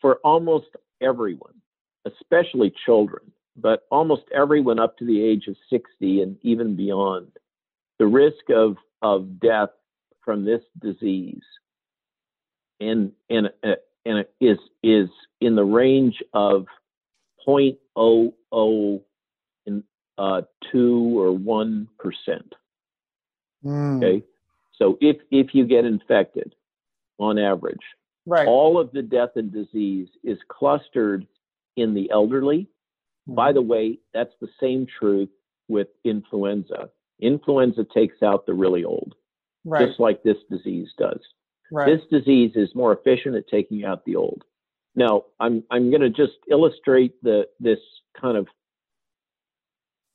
[SPEAKER 2] for almost everyone, especially children, but almost everyone up to the age of 60 and even beyond, the risk of of death from this disease and and and is is in the range of 0.00 uh, or one percent. Mm. Okay, so if if you get infected, on average,
[SPEAKER 1] right,
[SPEAKER 2] all of the death and disease is clustered in the elderly. Mm. By the way, that's the same truth with influenza. Influenza takes out the really old, right. just like this disease does. Right. This disease is more efficient at taking out the old. Now, I'm I'm going to just illustrate the this kind of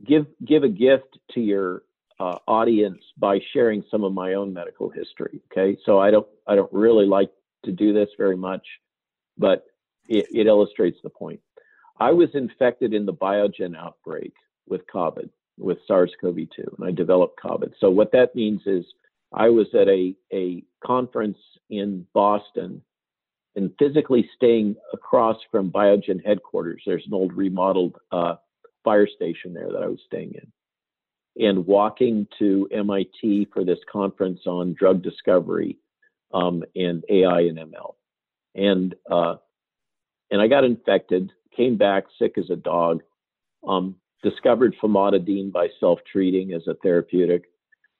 [SPEAKER 2] give give a gift to your uh, audience by sharing some of my own medical history. Okay, so I don't I don't really like to do this very much, but it, it illustrates the point. I was infected in the Biogen outbreak with COVID, with SARS-CoV-2, and I developed COVID. So what that means is I was at a a conference in Boston and physically staying across from Biogen headquarters. There's an old remodeled uh, fire station there that I was staying in, and walking to MIT for this conference on drug discovery um, and AI and ML, and uh, and I got infected, came back sick as a dog, um, discovered famotidine by self-treating as a therapeutic,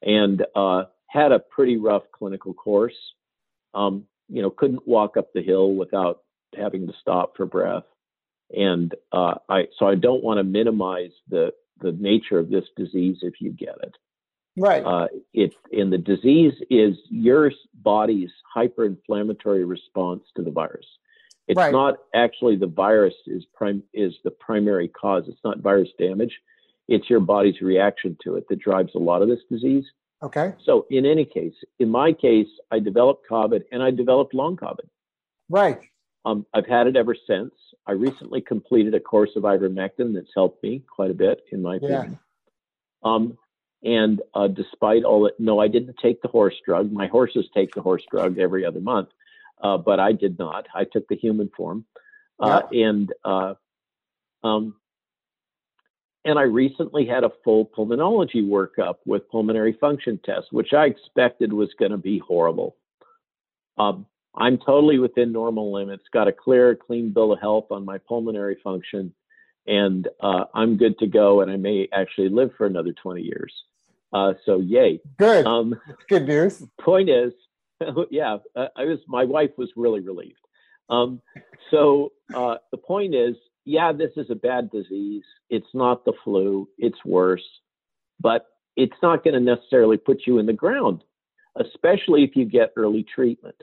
[SPEAKER 2] and uh, had a pretty rough clinical course. Um, you know, couldn't walk up the hill without having to stop for breath and uh, I so I don't want to minimize the the nature of this disease if you get it.
[SPEAKER 1] Right.
[SPEAKER 2] Uh, it and the disease is your body's hyperinflammatory response to the virus. It's right. not actually the virus is prime is the primary cause. It's not virus damage. It's your body's reaction to it that drives a lot of this disease.
[SPEAKER 1] Okay.
[SPEAKER 2] So in any case, in my case, I developed COVID and I developed long COVID.
[SPEAKER 1] Right.
[SPEAKER 2] Um, I've had it ever since. I recently completed a course of ivermectin that's helped me quite a bit, in my opinion. Yeah. Um, and uh, despite all that, no, I didn't take the horse drug. My horses take the horse drug every other month, uh, but I did not. I took the human form, uh, yeah. and uh, um, and I recently had a full pulmonology workup with pulmonary function tests, which I expected was going to be horrible. Um, I'm totally within normal limits, got a clear, clean bill of health on my pulmonary function, and uh, I'm good to go. And I may actually live for another 20 years. Uh, so, yay.
[SPEAKER 1] Good. Um, good news.
[SPEAKER 2] Point is, <laughs> yeah, I was. My wife was really relieved. Um, so uh, the point is, yeah, this is a bad disease. It's not the flu. It's worse, but it's not going to necessarily put you in the ground, especially if you get early treatment.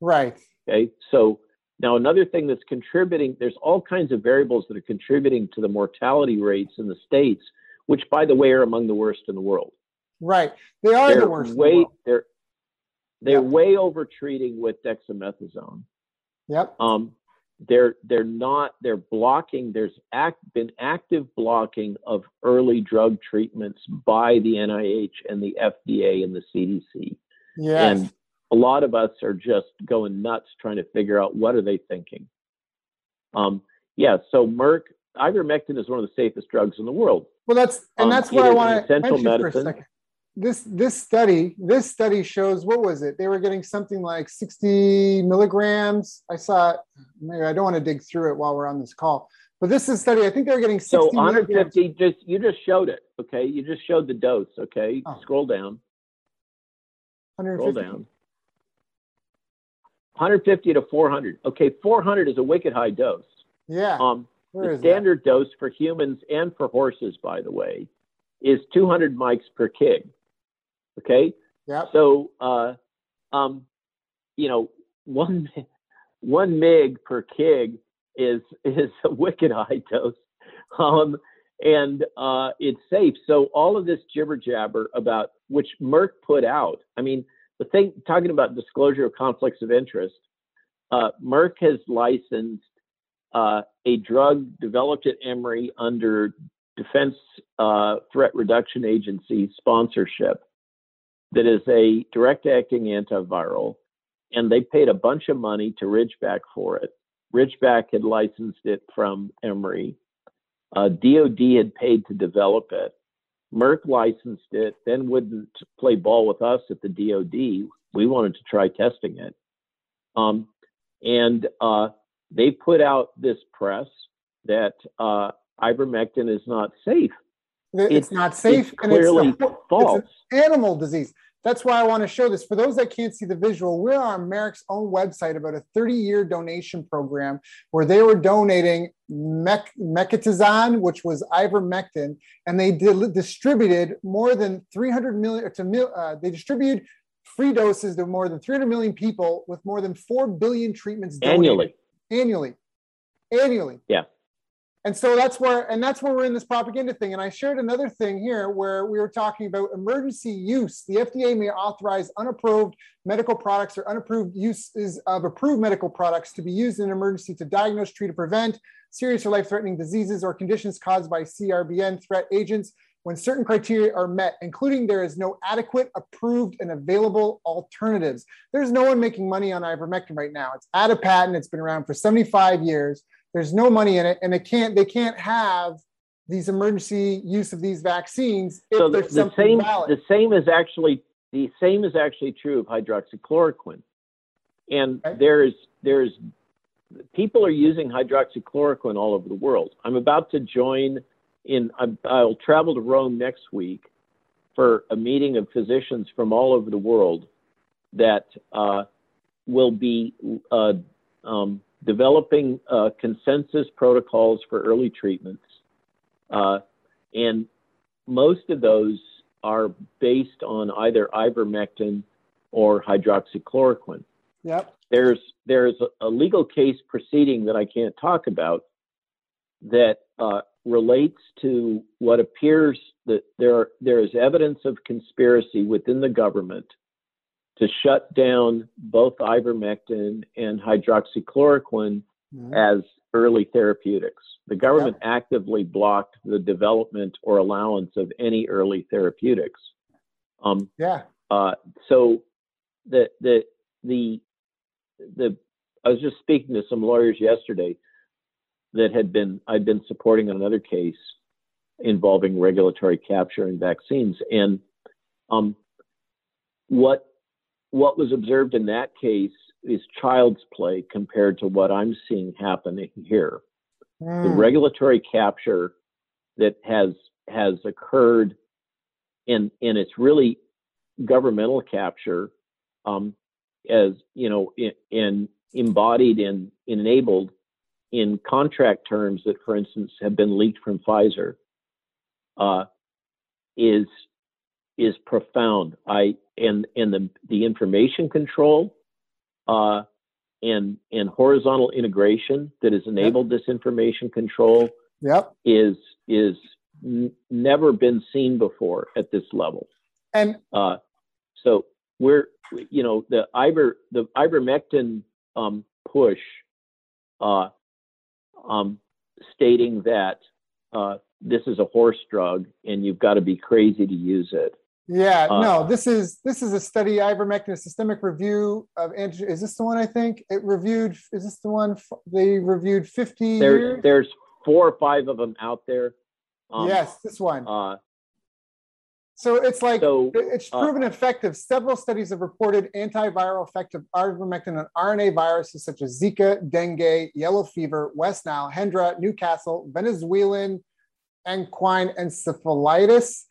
[SPEAKER 1] Right.
[SPEAKER 2] Okay. So now another thing that's contributing, there's all kinds of variables that are contributing to the mortality rates in the states, which by the way are among the worst in the world.
[SPEAKER 1] Right. They are
[SPEAKER 2] they're
[SPEAKER 1] the worst.
[SPEAKER 2] Way,
[SPEAKER 1] the
[SPEAKER 2] they're they're yep. way over treating with dexamethasone.
[SPEAKER 1] Yep.
[SPEAKER 2] Um, they're they're not they're blocking there's act, been active blocking of early drug treatments by the NIH and the FDA and the CDC.
[SPEAKER 1] Yes.
[SPEAKER 2] And a lot of us are just going nuts trying to figure out what are they thinking. Um, yeah, so Merck, ivermectin is one of the safest drugs in the world.
[SPEAKER 1] Well, that's and um, that's what I want to mention medicine. for a second. This this study this study shows what was it? They were getting something like 60 milligrams. I saw. Maybe I don't want to dig through it while we're on this call. But this is study. I think they were getting 60
[SPEAKER 2] so 150. Milligrams. Just you just showed it. Okay, you just showed the dose. Okay, oh. scroll down.
[SPEAKER 1] 150.
[SPEAKER 2] Scroll down. 150 to 400. Okay, 400 is a wicked high dose.
[SPEAKER 1] Yeah.
[SPEAKER 2] Um, the standard that? dose for humans and for horses, by the way, is 200 mics per kg. Okay.
[SPEAKER 1] Yeah.
[SPEAKER 2] So, uh, um, you know, one one mig per kg is is a wicked high dose, um, and uh, it's safe. So all of this jibber jabber about which Merck put out. I mean, the thing talking about disclosure of conflicts of interest. Uh, Merck has licensed uh, a drug developed at Emory under Defense uh, Threat Reduction Agency sponsorship that is a direct acting antiviral, and they paid a bunch of money to Ridgeback for it. Ridgeback had licensed it from Emory. Uh, DoD had paid to develop it. Merck licensed it, then wouldn't play ball with us at the DoD. We wanted to try testing it. Um, and uh, they put out this press that uh, ivermectin is not safe.
[SPEAKER 1] It's, it's not safe.
[SPEAKER 2] It's clearly
[SPEAKER 1] it's
[SPEAKER 2] false.
[SPEAKER 1] It's animal disease. That's why I want to show this. For those that can't see the visual, we're on Merck's own website about a 30 year donation program where they were donating mec- Mectizan, which was ivermectin, and they did, distributed more than 300 million to uh, they distributed free doses to more than 300 million people with more than 4 billion treatments
[SPEAKER 2] annually.
[SPEAKER 1] Annually. Annually.
[SPEAKER 2] Yeah
[SPEAKER 1] and so that's where and that's where we're in this propaganda thing and i shared another thing here where we were talking about emergency use the fda may authorize unapproved medical products or unapproved uses of approved medical products to be used in an emergency to diagnose treat or prevent serious or life-threatening diseases or conditions caused by CBRN threat agents when certain criteria are met, including there is no adequate, approved, and available alternatives. There's no one making money on ivermectin right now. It's out of patent. It's been around for 75 years. There's no money in it, and they can't they can't have these emergency use of these vaccines if
[SPEAKER 2] so the,
[SPEAKER 1] there's something
[SPEAKER 2] same,
[SPEAKER 1] valid.
[SPEAKER 2] The same is actually the same is actually true of hydroxychloroquine, and okay. there's there's people are using hydroxychloroquine all over the world. I'm about to join in. I'll travel to Rome next week for a meeting of physicians from all over the world that uh, will be uh, um, developing uh, consensus protocols for early treatments. Uh, and most of those are based on either ivermectin or hydroxychloroquine.
[SPEAKER 1] Yep.
[SPEAKER 2] There's there's a legal case proceeding that I can't talk about that uh, relates to what appears that there there is evidence of conspiracy within the government to shut down both ivermectin and hydroxychloroquine mm-hmm. as early therapeutics. The government yep. actively blocked the development or allowance of any early therapeutics.
[SPEAKER 1] Um, yeah.
[SPEAKER 2] Uh, so the the the the I was just speaking to some lawyers yesterday that had been I'd been supporting another case involving regulatory capture and vaccines, and um, what what was observed in that case is child's play compared to what I'm seeing happening here. Mm. The hmm. regulatory capture that has has occurred, and and it's really governmental capture, um, as you know, in, in embodied and enabled in contract terms that, for instance, have been leaked from Pfizer, uh, is is profound. I and and the the information control uh, and and horizontal integration that has enabled yep. this information control
[SPEAKER 1] yep.
[SPEAKER 2] is is n- never been seen before at this level.
[SPEAKER 1] And
[SPEAKER 2] uh, so we're you know the iver the ivermectin um, push uh, um, stating that uh, this is a horse drug and you've got to be crazy to use it
[SPEAKER 1] yeah, uh, no, this is this is a study ivermectin, a systemic review of antigen. Is this the one I think it reviewed? Is this the one they reviewed fifty
[SPEAKER 2] there's,
[SPEAKER 1] years?
[SPEAKER 2] There's four or five of them out there.
[SPEAKER 1] Um, yes, this one.
[SPEAKER 2] Uh,
[SPEAKER 1] so it's like so, it's uh, proven uh, effective. Several studies have reported antiviral effect of ivermectin on RNA viruses such as Zika, dengue, yellow fever, West Nile, Hendra, Newcastle, Venezuelan equine encephalitis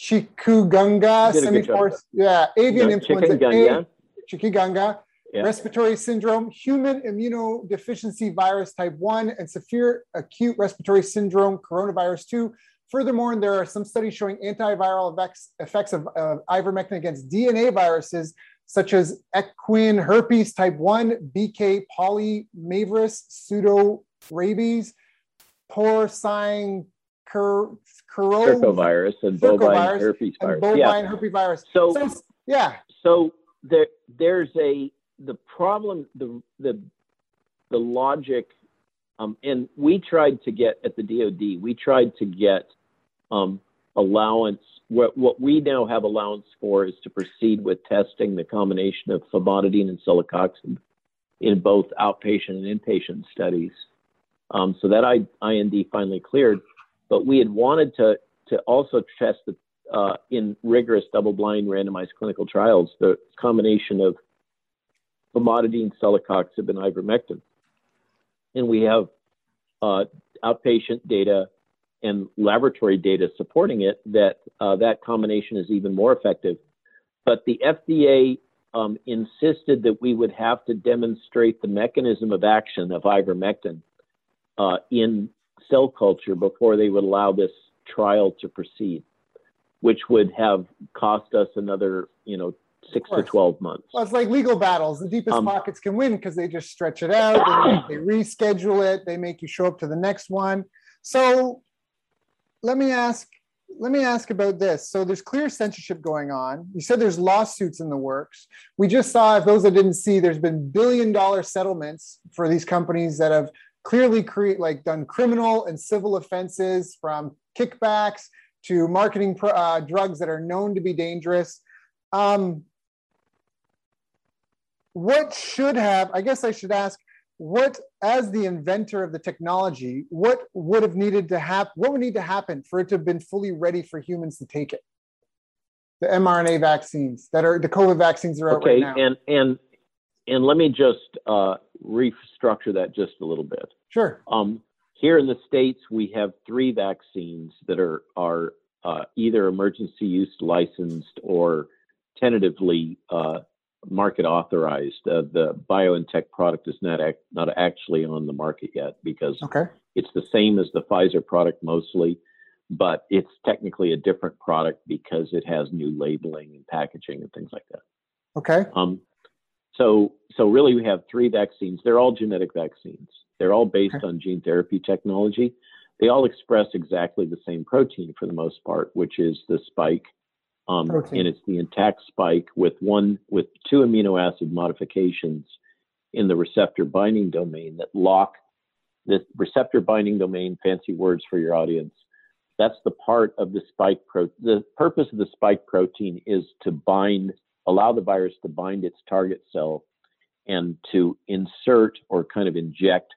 [SPEAKER 1] chikungunya, Semliki Forest, yeah, avian no, influenza, chikungunya, chikungunya yeah. respiratory syndrome, human immunodeficiency virus type 1, and severe acute respiratory syndrome, coronavirus 2, Furthermore, there are some studies showing antiviral effects, effects of uh, ivermectin against DNA viruses, such as equine herpes type 1, BK polyomavirus, pseudo rabies, porcine cur-
[SPEAKER 2] circovirus and bovine herpes virus.
[SPEAKER 1] And bovine yeah. herpes virus.
[SPEAKER 2] So, so yeah. So there, there's a the problem the the the logic um, and we tried to get at the DoD we tried to get um, allowance what what we now have allowance for is to proceed with testing the combination of famotidine and celecoxib in both outpatient and inpatient studies um, so that I, IND finally cleared but we had wanted to to also test the uh, in rigorous double-blind randomized clinical trials the combination of famotidine, celecoxib, and ivermectin. And we have uh, outpatient data and laboratory data supporting it that uh, that combination is even more effective. But the FDA um, insisted that we would have to demonstrate the mechanism of action of ivermectin uh, in cell culture before they would allow this trial to proceed, which would have cost us another, you know, six to 12 months.
[SPEAKER 1] Well, it's like legal battles. The deepest um, pockets can win because they just stretch it out, they, they reschedule it, they make you show up to the next one. So let me ask let me ask about this. So there's clear censorship going on. You said there's lawsuits in the works. We just saw, if those that didn't see, there's been billion dollar settlements for these companies that have clearly create like done criminal and civil offenses from kickbacks to marketing uh, drugs that are known to be dangerous. Um, what should have, I guess I should ask, what, as the inventor of the technology, what would have needed to happen, what would need to happen for it to have been fully ready for humans to take it? The mRNA vaccines that are the COVID vaccines that are
[SPEAKER 2] okay,
[SPEAKER 1] out right now.
[SPEAKER 2] And and and let me just uh, restructure that just a little bit.
[SPEAKER 1] Sure.
[SPEAKER 2] Um, here in the states, we have three vaccines that are are uh, either emergency use licensed or tentatively uh, market authorized. Uh, the BioNTech product is not ac- not actually on the market yet because
[SPEAKER 1] okay.
[SPEAKER 2] it's the same as the Pfizer product mostly, but it's technically a different product because it has new labeling and packaging and things like that.
[SPEAKER 1] Okay.
[SPEAKER 2] Um, so, so really, we have three vaccines. They're all genetic vaccines. They're all based okay. on gene therapy technology. They all express exactly the same protein for the most part, which is the spike, um, and it's the intact spike with one with two amino acid modifications in the receptor binding domain that lock the receptor binding domain. Fancy words for your audience. That's the part of the spike pro. The purpose of the spike protein is to bind allow the virus to bind its target cell and to insert or kind of inject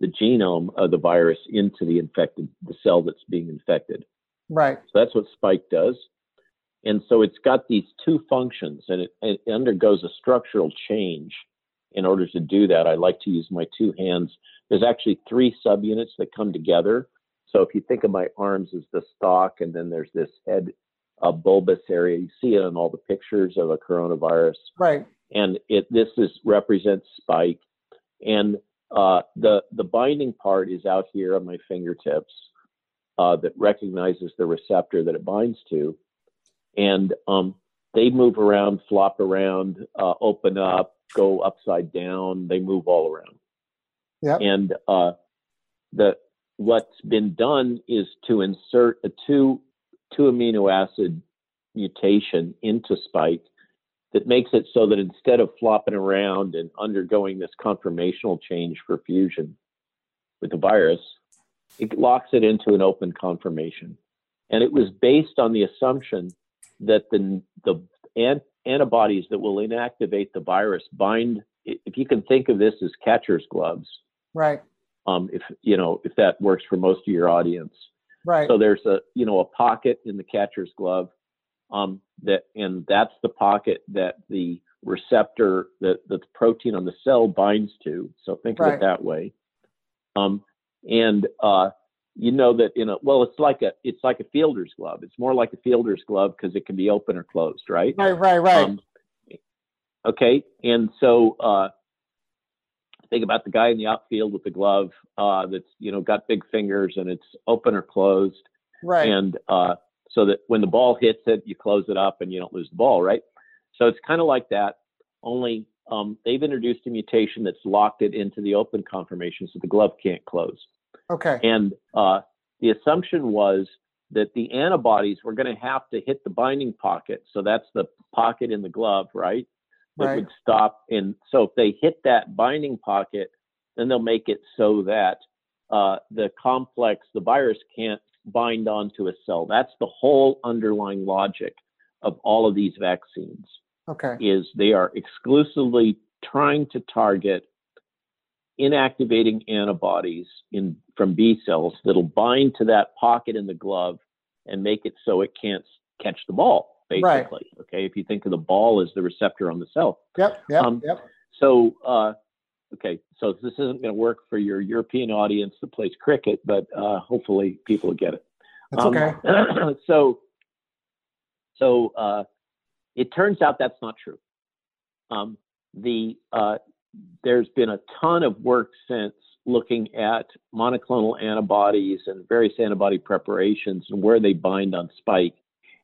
[SPEAKER 2] the genome of the virus into the infected the cell that's being infected.
[SPEAKER 1] Right.
[SPEAKER 2] So that's what spike does. And so it's got these two functions and it, it undergoes a structural change in order to do that. I like to use my two hands. There's actually three subunits that come together. So if you think of my arms as the stalk, and then there's this head a bulbous area. You see it in all the pictures of a coronavirus.
[SPEAKER 1] Right.
[SPEAKER 2] And it this is represents spike, and uh, the the binding part is out here on my fingertips uh, that recognizes the receptor that it binds to, and um, they move around, flop around, uh, open up, go upside down. They move all around.
[SPEAKER 1] Yeah.
[SPEAKER 2] And uh, the what's been done is to insert a two two amino acid mutation into spike that makes it so that instead of flopping around and undergoing this conformational change for fusion with the virus, it locks it into an open conformation. And it was based on the assumption that the, the an, antibodies that will inactivate the virus bind, if you can think of this as catcher's gloves.
[SPEAKER 1] Right.
[SPEAKER 2] Um, if, you know, if that works for most of your audience.
[SPEAKER 1] Right.
[SPEAKER 2] So there's a you know a pocket in the catcher's glove, um, that and that's the pocket that the receptor that, that the protein on the cell binds to. So think right. of it that way. Um, and uh, you know that in a well, it's like a it's like a fielder's glove. It's more like a fielder's glove because it can be open or closed, right?
[SPEAKER 1] Right, right, right. Um,
[SPEAKER 2] okay, and so uh, think about the guy in the outfield with the glove uh, that's you know got big fingers and it's open or closed.
[SPEAKER 1] Right.
[SPEAKER 2] And uh, so that when the ball hits it, you close it up and you don't lose the ball, right? So it's kind of like that, only um, they've introduced a mutation that's locked it into the open conformation so the glove can't close.
[SPEAKER 1] Okay.
[SPEAKER 2] And uh, the assumption was that the antibodies were going to have to hit the binding pocket. So that's the pocket in the glove, right? That
[SPEAKER 1] right.
[SPEAKER 2] would stop. And so if they hit that binding pocket, then they'll make it so that uh, the complex, the virus can't bind onto a cell. That's the whole underlying logic of all of these vaccines.
[SPEAKER 1] Okay.
[SPEAKER 2] Is they are exclusively trying to target inactivating antibodies in from B cells that'll bind to that pocket in the glove and make it so it can't catch the ball. Basically,
[SPEAKER 1] right.
[SPEAKER 2] okay. If you think of the ball as the receptor on the cell.
[SPEAKER 1] Yep. Yep.
[SPEAKER 2] Um,
[SPEAKER 1] yep.
[SPEAKER 2] So, uh, okay, so this isn't going to work for your European audience that plays cricket, but uh, hopefully people will get it.
[SPEAKER 1] That's
[SPEAKER 2] Um,
[SPEAKER 1] okay. <clears throat>
[SPEAKER 2] so, so uh, it turns out that's not true. Um, the uh, there's been a ton of work since looking at monoclonal antibodies and various antibody preparations and where they bind on spike.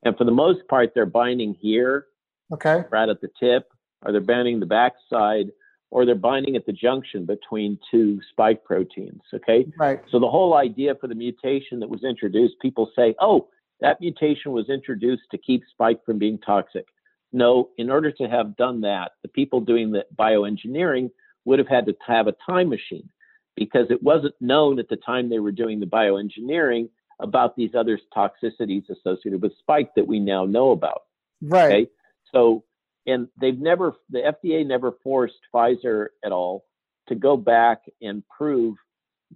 [SPEAKER 2] And for the most part, they're binding here,
[SPEAKER 1] Okay.
[SPEAKER 2] right at the tip, or they're binding the backside, or they're binding at the junction between two spike proteins. Okay.
[SPEAKER 1] Right.
[SPEAKER 2] So the whole idea for the mutation that was introduced, people say, oh, that mutation was introduced to keep spike from being toxic. No, in order to have done that, the people doing the bioengineering would have had to have a time machine because it wasn't known at the time they were doing the bioengineering about these other toxicities associated with spike that we now know about.
[SPEAKER 1] Right.
[SPEAKER 2] Okay. So, and they've never, the FDA never forced Pfizer at all to go back and prove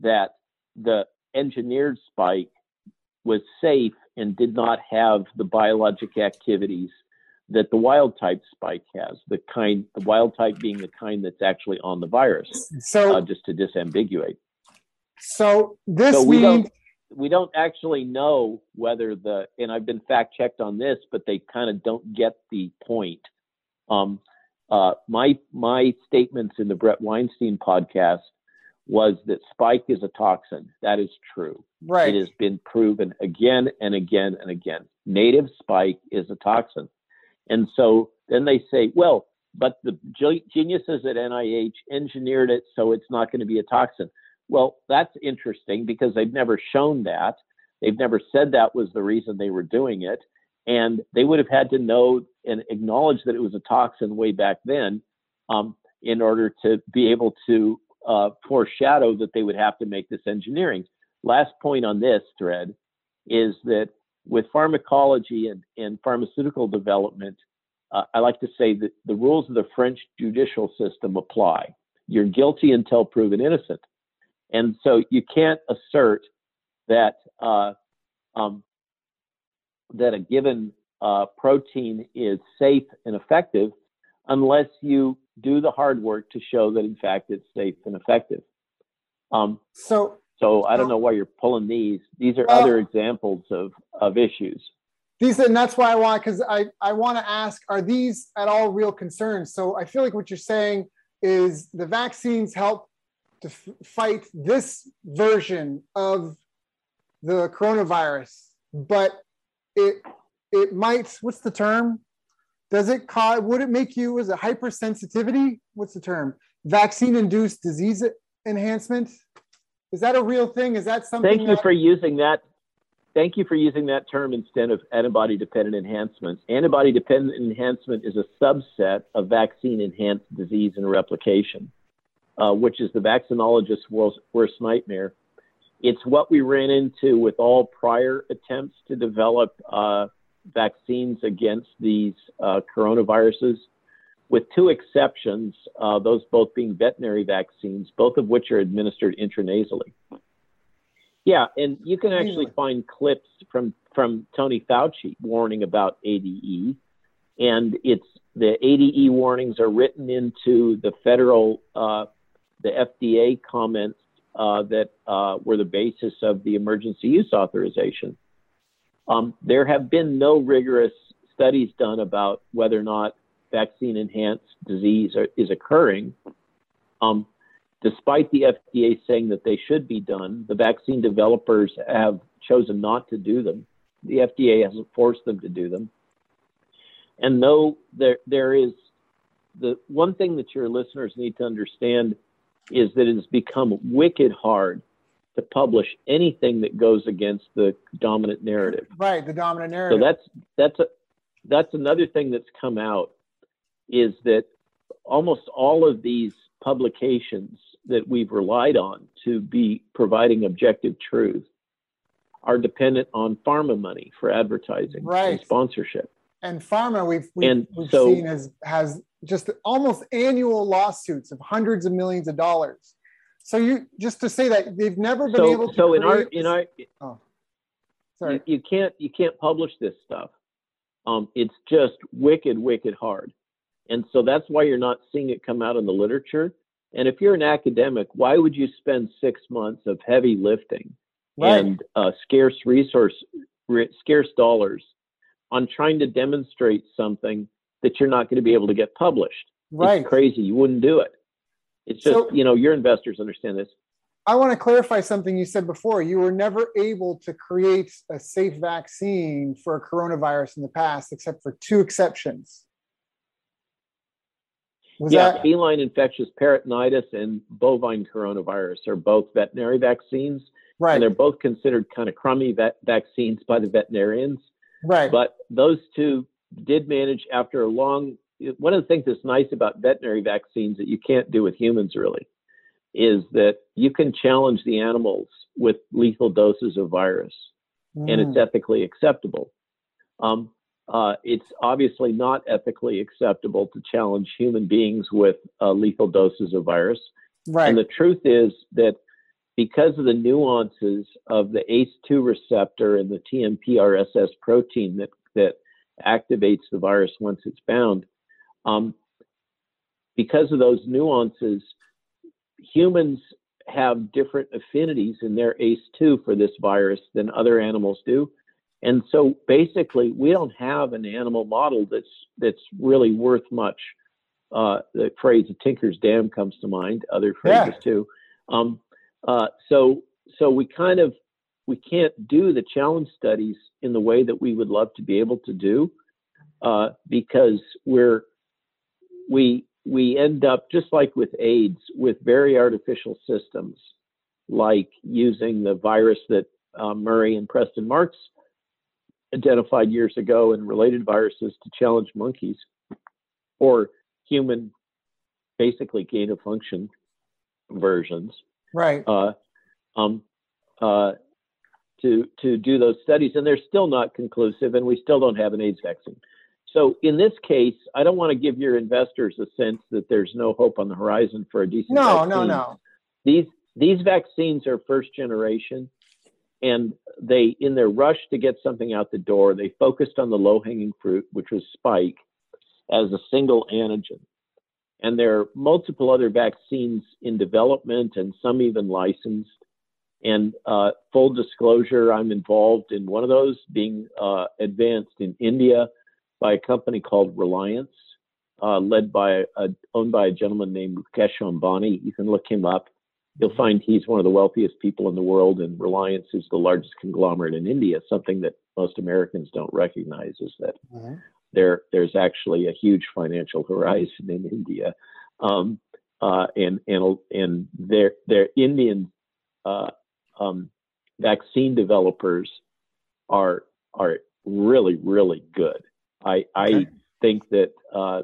[SPEAKER 2] that the engineered spike was safe and did not have the biologic activities that the wild type spike has, the kind, the wild type being the kind that's actually on the virus,
[SPEAKER 1] So
[SPEAKER 2] uh, just to disambiguate.
[SPEAKER 1] so this
[SPEAKER 2] So we
[SPEAKER 1] means
[SPEAKER 2] don't we don't actually know whether the and I've been fact checked on this, but they kind of don't get the point. Um, uh, my my statements in the Bret Weinstein podcast was that spike is a toxin. That is true.
[SPEAKER 1] right.
[SPEAKER 2] It has been proven again and again and again. Native spike is a toxin, and so then they say, well, but the geniuses at NIH engineered it so it's not going to be a toxin. Well, that's interesting because they've never shown that. They've never said that was the reason they were doing it. And they would have had to know and acknowledge that it was a toxin way back then um, in order to be able to uh, foreshadow that they would have to make this engineering. Last point on this thread is that with pharmacology and, and pharmaceutical development, uh, I like to say that the rules of the French judicial system apply. You're guilty until proven innocent. And so you can't assert that uh, um, that a given uh, protein is safe and effective unless you do the hard work to show that in fact it's safe and effective. Um,
[SPEAKER 1] So
[SPEAKER 2] so I don't know why you're pulling these. These are
[SPEAKER 1] Well-
[SPEAKER 2] other examples of of issues.
[SPEAKER 1] these and that's why I want because I I want to ask are these at all real concerns? So I feel like what you're saying is the vaccines help to f- fight this version of the coronavirus, but it it might what's the term? Does it cause would it make you is it hypersensitivity? What's the term? Vaccine induced disease enhancement? Is that a real thing? Is that something
[SPEAKER 2] Thank you
[SPEAKER 1] that-
[SPEAKER 2] for using that. Thank you for using that term instead of antibody dependent enhancement. Antibody dependent enhancement is a subset of vaccine enhanced disease and replication, uh, which is the vaccinologist's worst, worst nightmare. It's what we ran into with all prior attempts to develop uh, vaccines against these uh, coronaviruses, with two exceptions, uh, those both being veterinary vaccines, both of which are administered intranasally. Yeah, and you can actually find clips from from Tony Fauci warning about ADE, and it's the ADE warnings are written into the federal uh, the FDA comments uh, that uh, were the basis of the emergency use authorization. Um, there have been no rigorous studies done about whether or not vaccine enhanced disease are, is occurring. Um, despite the FDA saying that they should be done, the vaccine developers have chosen not to do them. The FDA hasn't forced them to do them. And though there there is the one thing that your listeners need to understand is that it has become wicked hard to publish anything that goes against the dominant narrative.
[SPEAKER 1] Right, the dominant narrative.
[SPEAKER 2] So that's that's a that's another thing that's come out is that almost all of these publications that we've relied on to be providing objective truth are dependent on pharma money for advertising right. and sponsorship.
[SPEAKER 1] And pharma, we've, we've, we've so, seen has has just almost annual lawsuits of hundreds of millions of dollars. So you just to say that they've never been
[SPEAKER 2] so,
[SPEAKER 1] able to.
[SPEAKER 2] So in our in our, oh, sorry, you, you, can't you can't publish this stuff. Um, it's just wicked wicked hard, and so that's why you're not seeing it come out in the literature. And if you're an academic, why would you spend six months of heavy lifting right. and uh, scarce resource, scarce dollars on trying to demonstrate something that you're not going to be able to get published? Right. It's crazy. You wouldn't do it. It's just, so, you know, your investors understand this.
[SPEAKER 1] I want to clarify something you said before. You were never able to create a safe vaccine for a coronavirus in the past, except for two exceptions.
[SPEAKER 2] Was yeah, that... feline infectious peritonitis and bovine coronavirus are both veterinary vaccines. Right. And they're both considered kind of crummy vet- vaccines by the veterinarians.
[SPEAKER 1] Right.
[SPEAKER 2] But those two did manage after a long. One of the things that's nice about veterinary vaccines that you can't do with humans really is that you can challenge the animals with lethal doses of virus, mm. and it's mm. ethically acceptable. Um, uh, it's obviously not ethically acceptable to challenge human beings with uh, lethal doses of virus. Right. And the truth is that because of the nuances of the ACE2 receptor and the TMPRSS protein that, that activates the virus once it's bound, um, because of those nuances, humans have different affinities in their ACE2 for this virus than other animals do. And so basically, we don't have an animal model that's that's really worth much. Uh, the phrase "Tinker's dam" comes to mind. Other phrases yeah. too. Um, uh, so so we kind of we can't do the challenge studies in the way that we would love to be able to do uh, because we're we we end up just like with AIDS with very artificial systems, like using the virus that uh, Murray and Preston Marx identified years ago and related viruses to challenge monkeys or human, basically gain of function versions.
[SPEAKER 1] Right. Uh,
[SPEAKER 2] um, uh, to to do those studies, and they're still not conclusive, and we still don't have an AIDS vaccine. So in this case, I don't want to give your investors a sense that there's no hope on the horizon for a decent.
[SPEAKER 1] No,
[SPEAKER 2] vaccine.
[SPEAKER 1] no, no.
[SPEAKER 2] These these vaccines are first generation and they in their rush to get something out the door they focused on the low hanging fruit which was spike as a single antigen and there are multiple other vaccines in development and some even licensed and uh, full disclosure i'm involved in one of those being uh, advanced in india by a company called reliance uh, led by a, owned by a gentleman named mukesh ambani you can look him up you'll find he's one of the wealthiest people in the world, and Reliance is the largest conglomerate in India. Something that most Americans don't recognize is that mm-hmm. there there's actually a huge financial horizon in India, um, uh, and and and their their Indian uh, um, vaccine developers are are really really good. I I think that uh,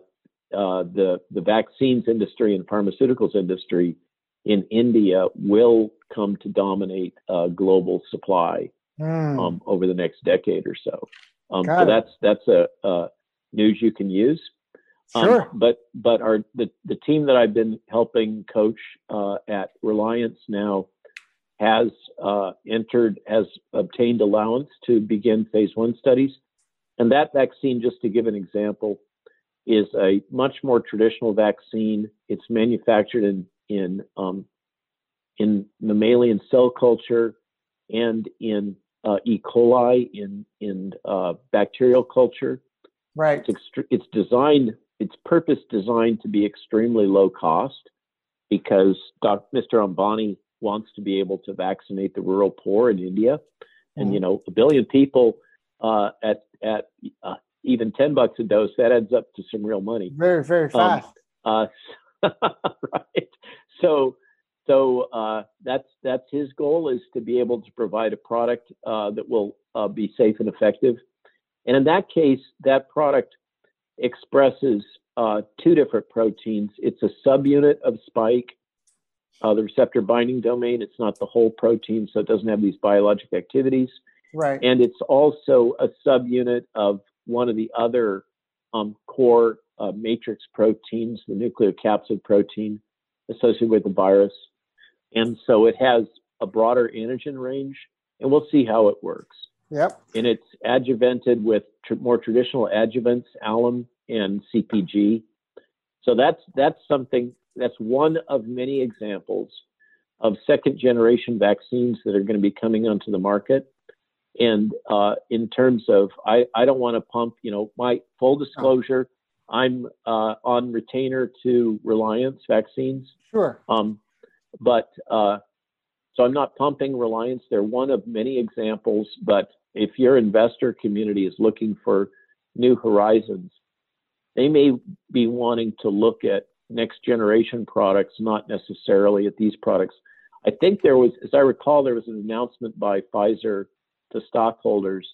[SPEAKER 2] uh, the the vaccines industry and pharmaceuticals industry in India will come to dominate uh, global supply mm. um, over the next decade or so. Um, so it. that's that's a, a, news you can use.
[SPEAKER 1] Um, sure. Um,
[SPEAKER 2] but but our the, the team that I've been helping coach uh, at Reliance now has uh, entered has obtained allowance to begin phase one studies, and that vaccine, just to give an example, is a much more traditional vaccine. It's manufactured in in um, in mammalian cell culture and in uh, E. coli in in uh, bacterial culture.
[SPEAKER 1] Right.
[SPEAKER 2] It's, extre- it's designed. It's purpose designed to be extremely low cost, because Dr. Mr. Ambani wants to be able to vaccinate the rural poor in India, and you mm-hmm. know a billion people uh, at at uh, even ten bucks a dose that adds up to some real money.
[SPEAKER 1] Very very um, fast.
[SPEAKER 2] Um, <laughs> right. So so uh, that's that's his goal is to be able to provide a product uh, that will uh, be safe and effective. And in that case, that product expresses uh, two different proteins. It's a subunit of spike, uh, the receptor binding domain. It's not the whole protein, so it doesn't have these biologic activities.
[SPEAKER 1] Right.
[SPEAKER 2] And it's also a subunit of one of the other um, core uh, matrix proteins, the nucleocapsid protein associated with the virus. And so it has a broader antigen range, and we'll see how it works.
[SPEAKER 1] Yep.
[SPEAKER 2] And it's adjuvanted with tr- more traditional adjuvants, alum and CPG. So that's that's something that's one of many examples of second generation vaccines that are going to be coming onto the market. And uh, in terms of, I, I don't want to pump, you know, my full disclosure, I'm uh, on retainer to Reliance Vaccines.
[SPEAKER 1] Sure.
[SPEAKER 2] Um, but uh, so I'm not pumping Reliance. They're one of many examples. But if your investor community is looking for new horizons, they may be wanting to look at next generation products, not necessarily at these products. I think there was, as I recall, there was an announcement by Pfizer to stockholders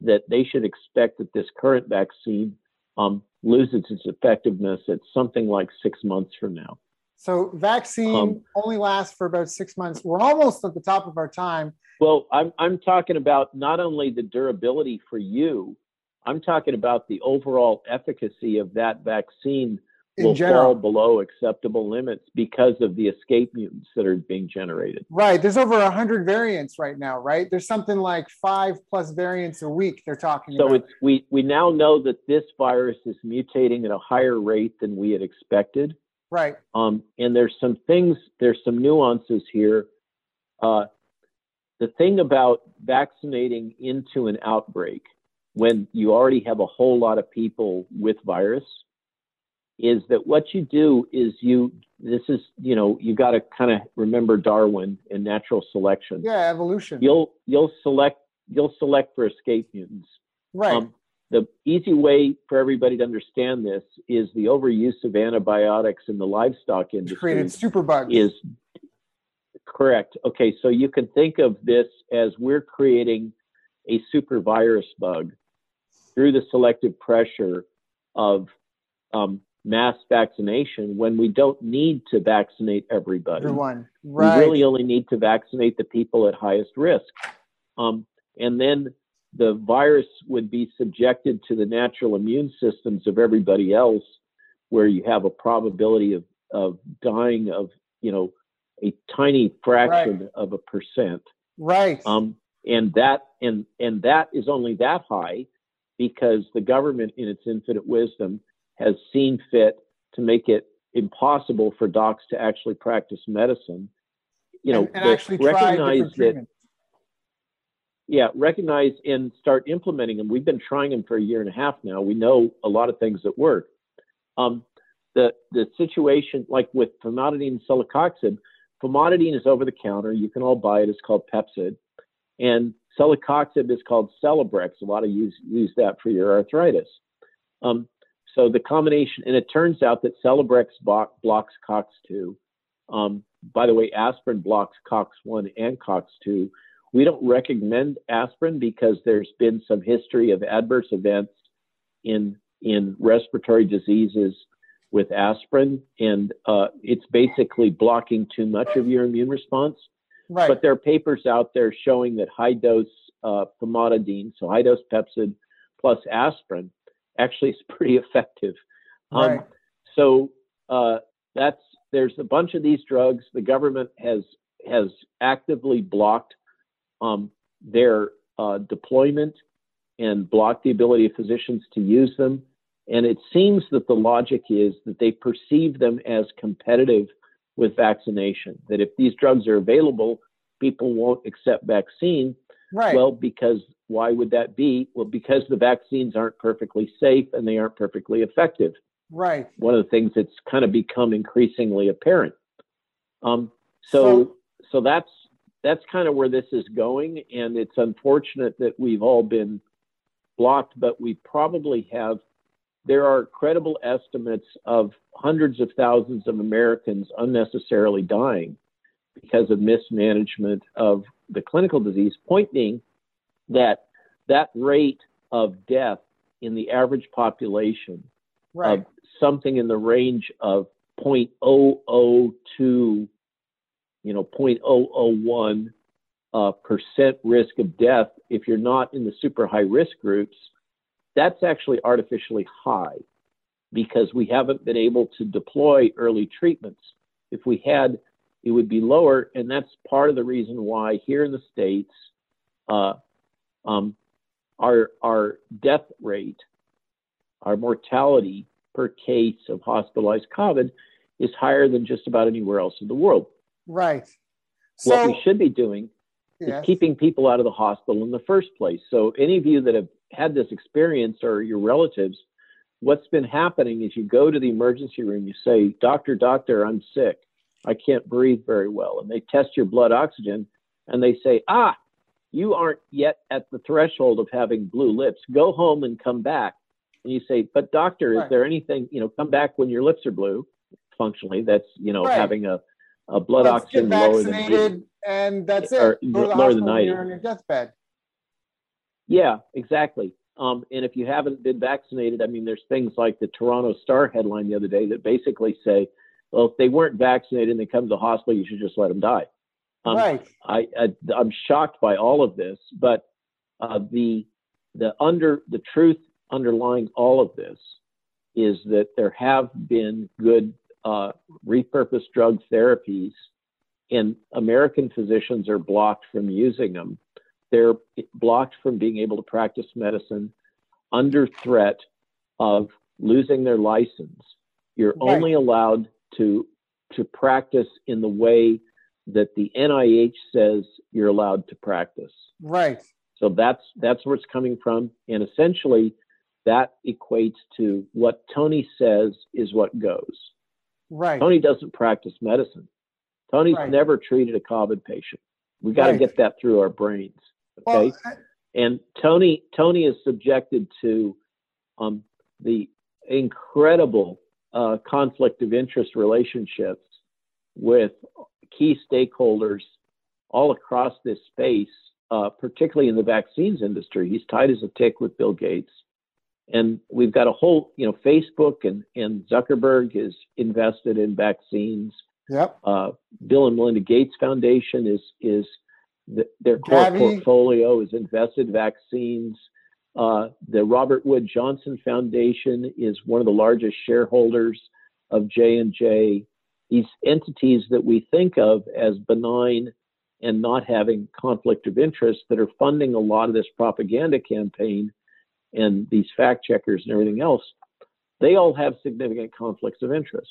[SPEAKER 2] that they should expect that this current vaccine um, loses its effectiveness at something like six months from now.
[SPEAKER 1] So vaccine um, only lasts for about six months. We're almost at the top of our time.
[SPEAKER 2] Well, I'm I'm talking about not only the durability for you, I'm talking about the overall efficacy of that vaccine in will general. fall below acceptable limits because of the escape mutants that are being generated.
[SPEAKER 1] Right. There's over 100 variants right now, right? There's something like five plus variants a week they're talking
[SPEAKER 2] so
[SPEAKER 1] about.
[SPEAKER 2] So it's we we now know that this virus is mutating at a higher rate than we had expected.
[SPEAKER 1] Right.
[SPEAKER 2] Um, and there's some things, there's some nuances here. Uh, the thing about vaccinating into an outbreak when you already have a whole lot of people with virus is that what you do is you this is you know you got to kind of remember darwin and natural selection.
[SPEAKER 1] Yeah evolution.
[SPEAKER 2] You'll you'll select you'll select for escape mutants.
[SPEAKER 1] Right. Um,
[SPEAKER 2] the easy way for everybody to understand this is the overuse of antibiotics in the livestock industry
[SPEAKER 1] created superbugs.
[SPEAKER 2] is correct. Okay so you can think of this as we're creating a super virus bug through the selective pressure of um, mass vaccination when we don't need to vaccinate everybody.
[SPEAKER 1] Everyone. Right.
[SPEAKER 2] We really only need to vaccinate the people at highest risk. Um, and then the virus would be subjected to the natural immune systems of everybody else, where you have a probability of, of dying of, you know, a tiny fraction right. of a percent.
[SPEAKER 1] Right.
[SPEAKER 2] Um, and that and and that is only that high because the government, in its infinite wisdom, has seen fit to make it impossible for docs to actually practice medicine. You know,
[SPEAKER 1] and, and actually recognize that.
[SPEAKER 2] Yeah, recognize and start implementing them. We've been trying them for a year and a half now. We know a lot of things that work. Um, the the situation, like with famotidine and celecoxib, famotidine is over the counter. You can all buy it. It's called Pepcid, and Celecoxib is called Celebrex. A lot of use use that for your arthritis. Um, so the combination, and it turns out that Celebrex blocks COX2. Um, by the way, aspirin blocks COX1 and COX2. We don't recommend aspirin because there's been some history of adverse events in in respiratory diseases with aspirin, and uh, it's basically blocking too much of your immune response.
[SPEAKER 1] Right.
[SPEAKER 2] But there are papers out there showing that high dose uh, famotidine, so high dose Pepcid plus aspirin, actually is pretty effective.
[SPEAKER 1] Um, right.
[SPEAKER 2] So uh, that's there's a bunch of these drugs. The government has has actively blocked um, their uh, deployment and blocked the ability of physicians to use them. And it seems that the logic is that they perceive them as competitive with vaccination. That if these drugs are available, people won't accept vaccine.
[SPEAKER 1] Right.
[SPEAKER 2] Well, because why would that be? Well, because the vaccines aren't perfectly safe and they aren't perfectly effective.
[SPEAKER 1] Right.
[SPEAKER 2] One of the things that's kind of become increasingly apparent. Um, so, so that's that's kind of where this is going, and it's unfortunate that we've all been blocked, but we probably have. There are credible estimates of hundreds of thousands of Americans unnecessarily dying because of mismanagement of the clinical disease, pointing that that rate of death in the average population
[SPEAKER 1] right.
[SPEAKER 2] of something in the range of 0.002, you know, 0.001 uh, percent risk of death if you're not in the super high risk groups, that's actually artificially high because we haven't been able to deploy early treatments. If we had, it would be lower, and that's part of the reason why here in the states, uh, um, our our death rate, our mortality per case of hospitalized COVID is higher than just about anywhere else in the world.
[SPEAKER 1] Right.
[SPEAKER 2] So, what we should be doing yes. is keeping people out of the hospital in the first place. So, any of you that have had this experience or your relatives, what's been happening is you go to the emergency room, you say, Doctor, doctor, I'm sick. I can't breathe very well. And they test your blood oxygen and they say, Ah, you aren't yet at the threshold of having blue lips. Go home and come back. And you say, But doctor, right. is there anything, you know, come back when your lips are blue functionally? That's, you know, right. having a a blood
[SPEAKER 1] Let's
[SPEAKER 2] oxygen
[SPEAKER 1] lower than and that's it.
[SPEAKER 2] Or lower than 90.
[SPEAKER 1] You're on your deathbed.
[SPEAKER 2] Yeah, exactly. Um, and if you haven't been vaccinated, I mean, there's things like the Toronto Star headline the other day that basically say, well, if they weren't vaccinated and they come to the hospital, you should just let them die.
[SPEAKER 1] Um, right.
[SPEAKER 2] I, I am shocked by all of this, but uh, the the under the truth underlying all of this is that there have been good uh, repurposed drug therapies, and American physicians are blocked from using them. They're blocked from being able to practice medicine under threat of losing their license. You're right. only allowed to to practice in the way that the NIH says you're allowed to practice.
[SPEAKER 1] Right.
[SPEAKER 2] So that's that's where it's coming from, and essentially that equates to what Tony says is what goes.
[SPEAKER 1] Right.
[SPEAKER 2] Tony doesn't practice medicine. Tony's right. never treated a COVID patient. We got to right. get that through our brains. Okay. Well, I, and Tony Tony is subjected to um, the incredible uh, conflict of interest relationships with key stakeholders all across this space, uh, particularly in the vaccines industry. He's tight as a tick with Bill Gates. And we've got a whole, you know, Facebook and, and Zuckerberg is invested in vaccines.
[SPEAKER 1] Yep.
[SPEAKER 2] Uh, Bill and Melinda Gates Foundation is is the, their core portfolio is invested vaccines. Uh, the Robert Wood Johnson Foundation is one of the largest shareholders of J and J. These entities that we think of as benign and not having conflict of interest that are funding a lot of this propaganda campaign and these fact checkers and everything else, they all have significant conflicts of interest.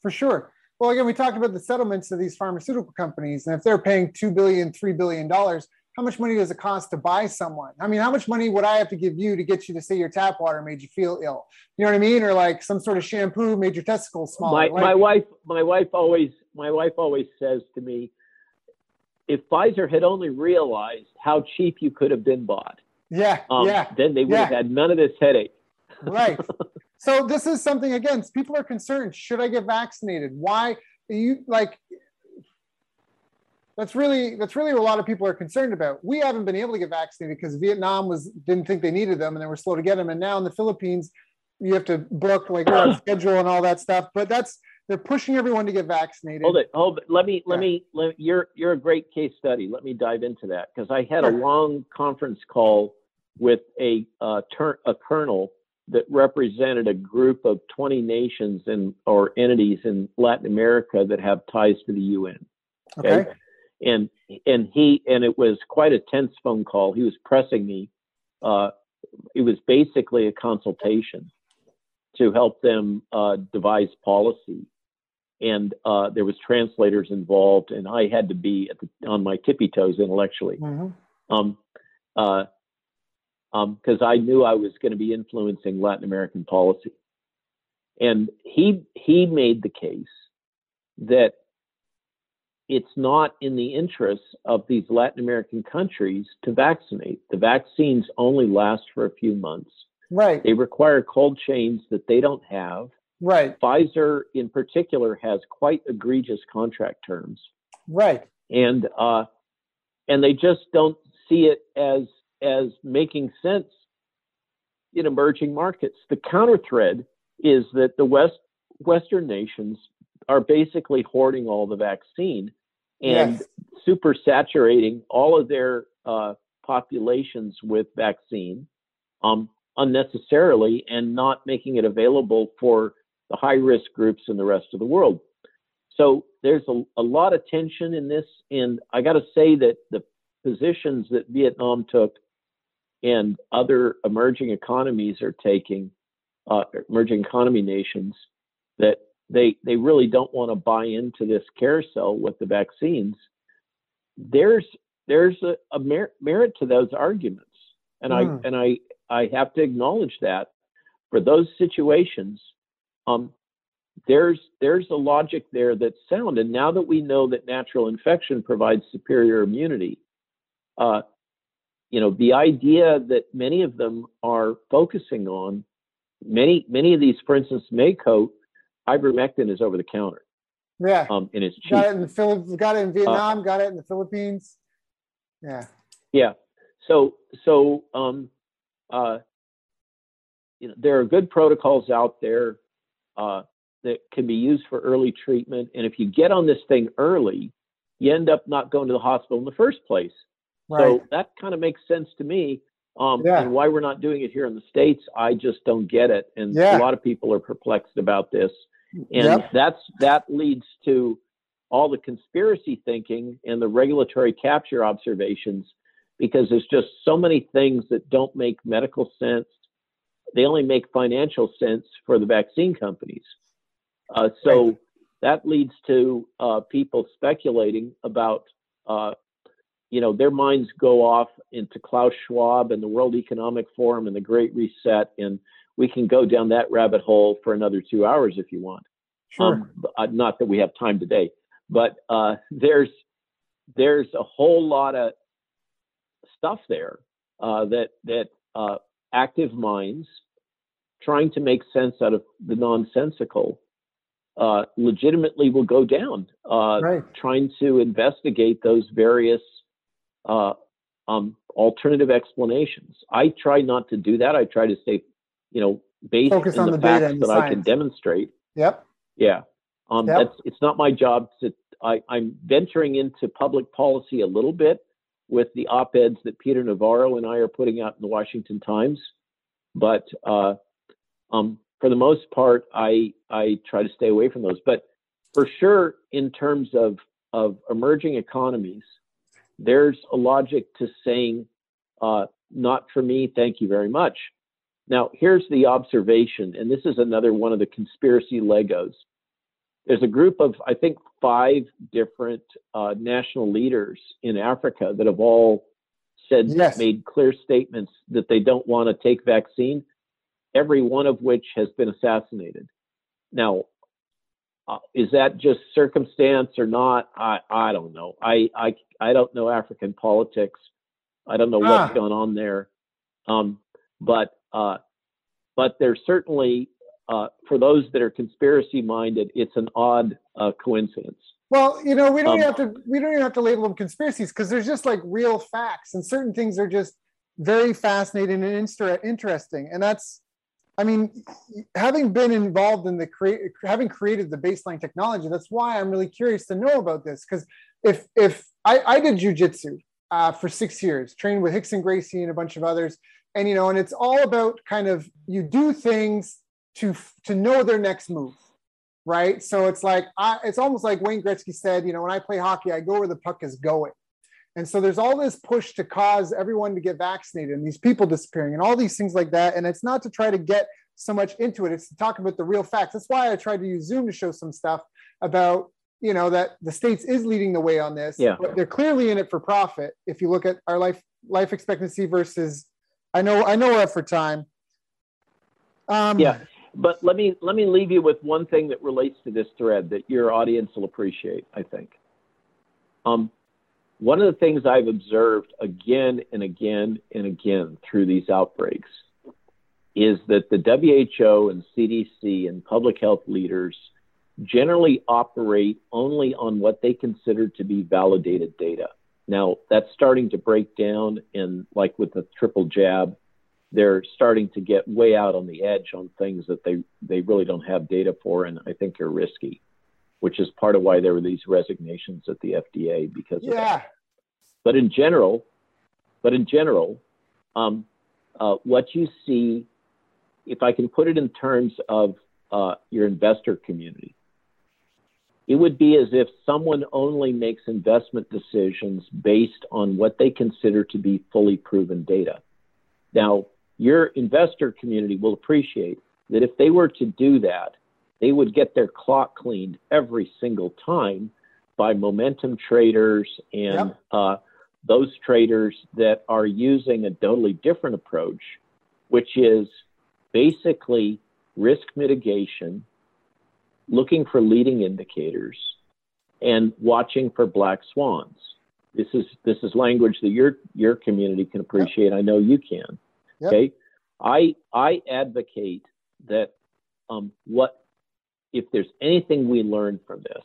[SPEAKER 1] For sure. Well, again, we talked about the settlements of these pharmaceutical companies, and if they're paying two billion, three billion dollars, how much money does it cost to buy someone? I mean, how much money would I have to give you to get you to say your tap water made you feel ill? You know what I mean? Or like some sort of shampoo made your testicles smaller.
[SPEAKER 2] My,
[SPEAKER 1] like,
[SPEAKER 2] my wife, my wife always, my wife always says to me, if Pfizer had only realized how cheap you could have been bought,
[SPEAKER 1] yeah,
[SPEAKER 2] um,
[SPEAKER 1] yeah.
[SPEAKER 2] Then they would
[SPEAKER 1] yeah.
[SPEAKER 2] have had none of this headache. <laughs>
[SPEAKER 1] right. <laughs> So this is something again. People are concerned. Should I get vaccinated? Why? You like. That's really that's really what a lot of people are concerned about. We haven't been able to get vaccinated because Vietnam was didn't think they needed them and they were slow to get them. And now in the Philippines, you have to book like schedule and all that stuff. But that's they're pushing everyone to get vaccinated.
[SPEAKER 2] Hold it, hold it. Let me, let me, let, you're, you're a great case study. Let me dive into that because I had sure. a long conference call with a uh, ter- a colonel that represented a group of 20 nations and or entities in Latin America that have ties to the UN.
[SPEAKER 1] Okay? okay.
[SPEAKER 2] And and he and it was quite a tense phone call. He was pressing me. Uh, it was basically a consultation to help them uh, devise policy. And uh, there was translators involved, and I had to be the, on my tippy toes intellectually.
[SPEAKER 1] Mm-hmm.
[SPEAKER 2] Um, uh, because um, I knew I was going to be influencing Latin American policy. And he he made the case that it's not in the interests of these Latin American countries to vaccinate. The vaccines only last for a few months.
[SPEAKER 1] Right.
[SPEAKER 2] They require cold chains that they don't have.
[SPEAKER 1] Right.
[SPEAKER 2] Pfizer, in particular, has quite egregious contract terms.
[SPEAKER 1] Right.
[SPEAKER 2] And uh, and they just don't see it as as making sense in emerging markets. The counter thread is that the West Western nations are basically hoarding all the vaccine and yes. super saturating all of their uh, populations with vaccine um, unnecessarily and not making it available for the high risk groups in the rest of the world. So there's a, a lot of tension in this. And I got to say that the positions that Vietnam took and other emerging economies are taking, uh, emerging economy nations, that they they really don't want to buy into this carousel with the vaccines. There's there's a, a mer- merit to those arguments, and mm. I hmm. and I I have to acknowledge that for those situations, um, there's there's a logic there that's sound. And now that we know that natural infection provides superior immunity, uh, you know, the idea that many of them are focusing on, many many of these, for instance, Mako, ivermectin is over the counter.
[SPEAKER 1] Yeah.
[SPEAKER 2] Um, and it's cheap.
[SPEAKER 1] Got it in the Philippines. Got it in Vietnam. Uh, got it in the Philippines. Yeah.
[SPEAKER 2] Yeah. So so um, uh, you know, there are good protocols out there uh, that can be used for early treatment. And if you get on this thing early, you end up not going to the hospital in the first place. Right. So that kind of makes sense to me. Um, yeah. And why we're not doing it here in the States, I just don't get it. And yeah. a lot of people are perplexed about this. And yep. that's that leads to all the conspiracy thinking and the regulatory capture observations because there's just so many things that don't make medical sense. They only make financial sense for the vaccine companies. Uh, so right. that leads to uh, people speculating about uh, you know, their minds go off into Klaus Schwab and the World Economic Forum and the Great Reset, and we can go down that rabbit hole for another two hours if you want.
[SPEAKER 1] Sure. Um,
[SPEAKER 2] uh, not that we have time today, but uh, there's there's a whole lot of stuff there uh, that that uh, active minds trying to make sense out of the nonsensical uh, legitimately will go down, uh, right. trying to investigate those various uh, um, alternative explanations. I try not to do that. I try to stay, you know, based Focus in the, the facts that science. I can demonstrate.
[SPEAKER 1] Yep.
[SPEAKER 2] Yeah. Um, yep. That's it's not my job to. I, I'm venturing into public policy a little bit with the op-eds that Peter Navarro and I are putting out in the Washington Times, but uh, um, for the most part, I I try to stay away from those. But for sure, in terms of of emerging economies, there's a logic to saying, uh, not for me, thank you very much. Now, here's the observation, and this is another one of the conspiracy Legos. There's a group of, I think, five different uh, national leaders in Africa that have all said, yes. made clear statements that they don't want to take vaccine, every one of which has been assassinated. Now, uh, is that just circumstance or not? I I don't know. I I I don't know African politics. I don't know what's ah. going on there. Um, but uh, but there's certainly uh, for those that are conspiracy minded, it's an odd uh, coincidence.
[SPEAKER 1] Well, you know, we don't um, have to we don't even have to label them conspiracies because there's just like real facts, and certain things are just very fascinating and inter- interesting, and that's I mean, having been involved in the create, having created the baseline technology, that's why I'm really curious to know about this. Because if if I, I did jujitsu uh, for six years, trained with Rickson Gracie and a bunch of others, and you know, and it's all about kind of you do things to to know their next move, right? So it's like I, it's almost like Wayne Gretzky said, you know, when I play hockey, I go where the puck is going. And so there's all this push to cause everyone to get vaccinated and these people disappearing and all these things like that. And it's not to try to get so much into it, it's to talk about the real facts. That's why I tried to use Zoom to show some stuff about, you know, that the States is leading the way on this.
[SPEAKER 2] Yeah.
[SPEAKER 1] But they're clearly in it for profit. If you look at our life life expectancy versus I know I know we're up for time.
[SPEAKER 2] Um, yeah. But let me let me leave you with one thing that relates to this thread that your audience will appreciate, I think. Um, one of the things I've observed again and again and again through these outbreaks is that the WHO and CDC and public health leaders generally operate only on what they consider to be validated data. Now, that's starting to break down and like with the triple jab, they're starting to get way out on the edge on things that they, they really don't have data for and I think are risky, which is part of why there were these resignations at the FDA because
[SPEAKER 1] yeah.
[SPEAKER 2] But in general, but in general, um, uh, what you see, if I can put it in terms of uh, your investor community, it would be as if someone only makes investment decisions based on what they consider to be fully proven data. Now, your investor community will appreciate that if they were to do that, they would get their clock cleaned every single time by momentum traders and yep. uh, those traders that are using a totally different approach, which is basically risk mitigation looking for leading indicators and watching for black swans. This is this is language that your your community can appreciate. Yep. I know you can. Yep. Okay, I I advocate that um, what if there's anything we learn from this,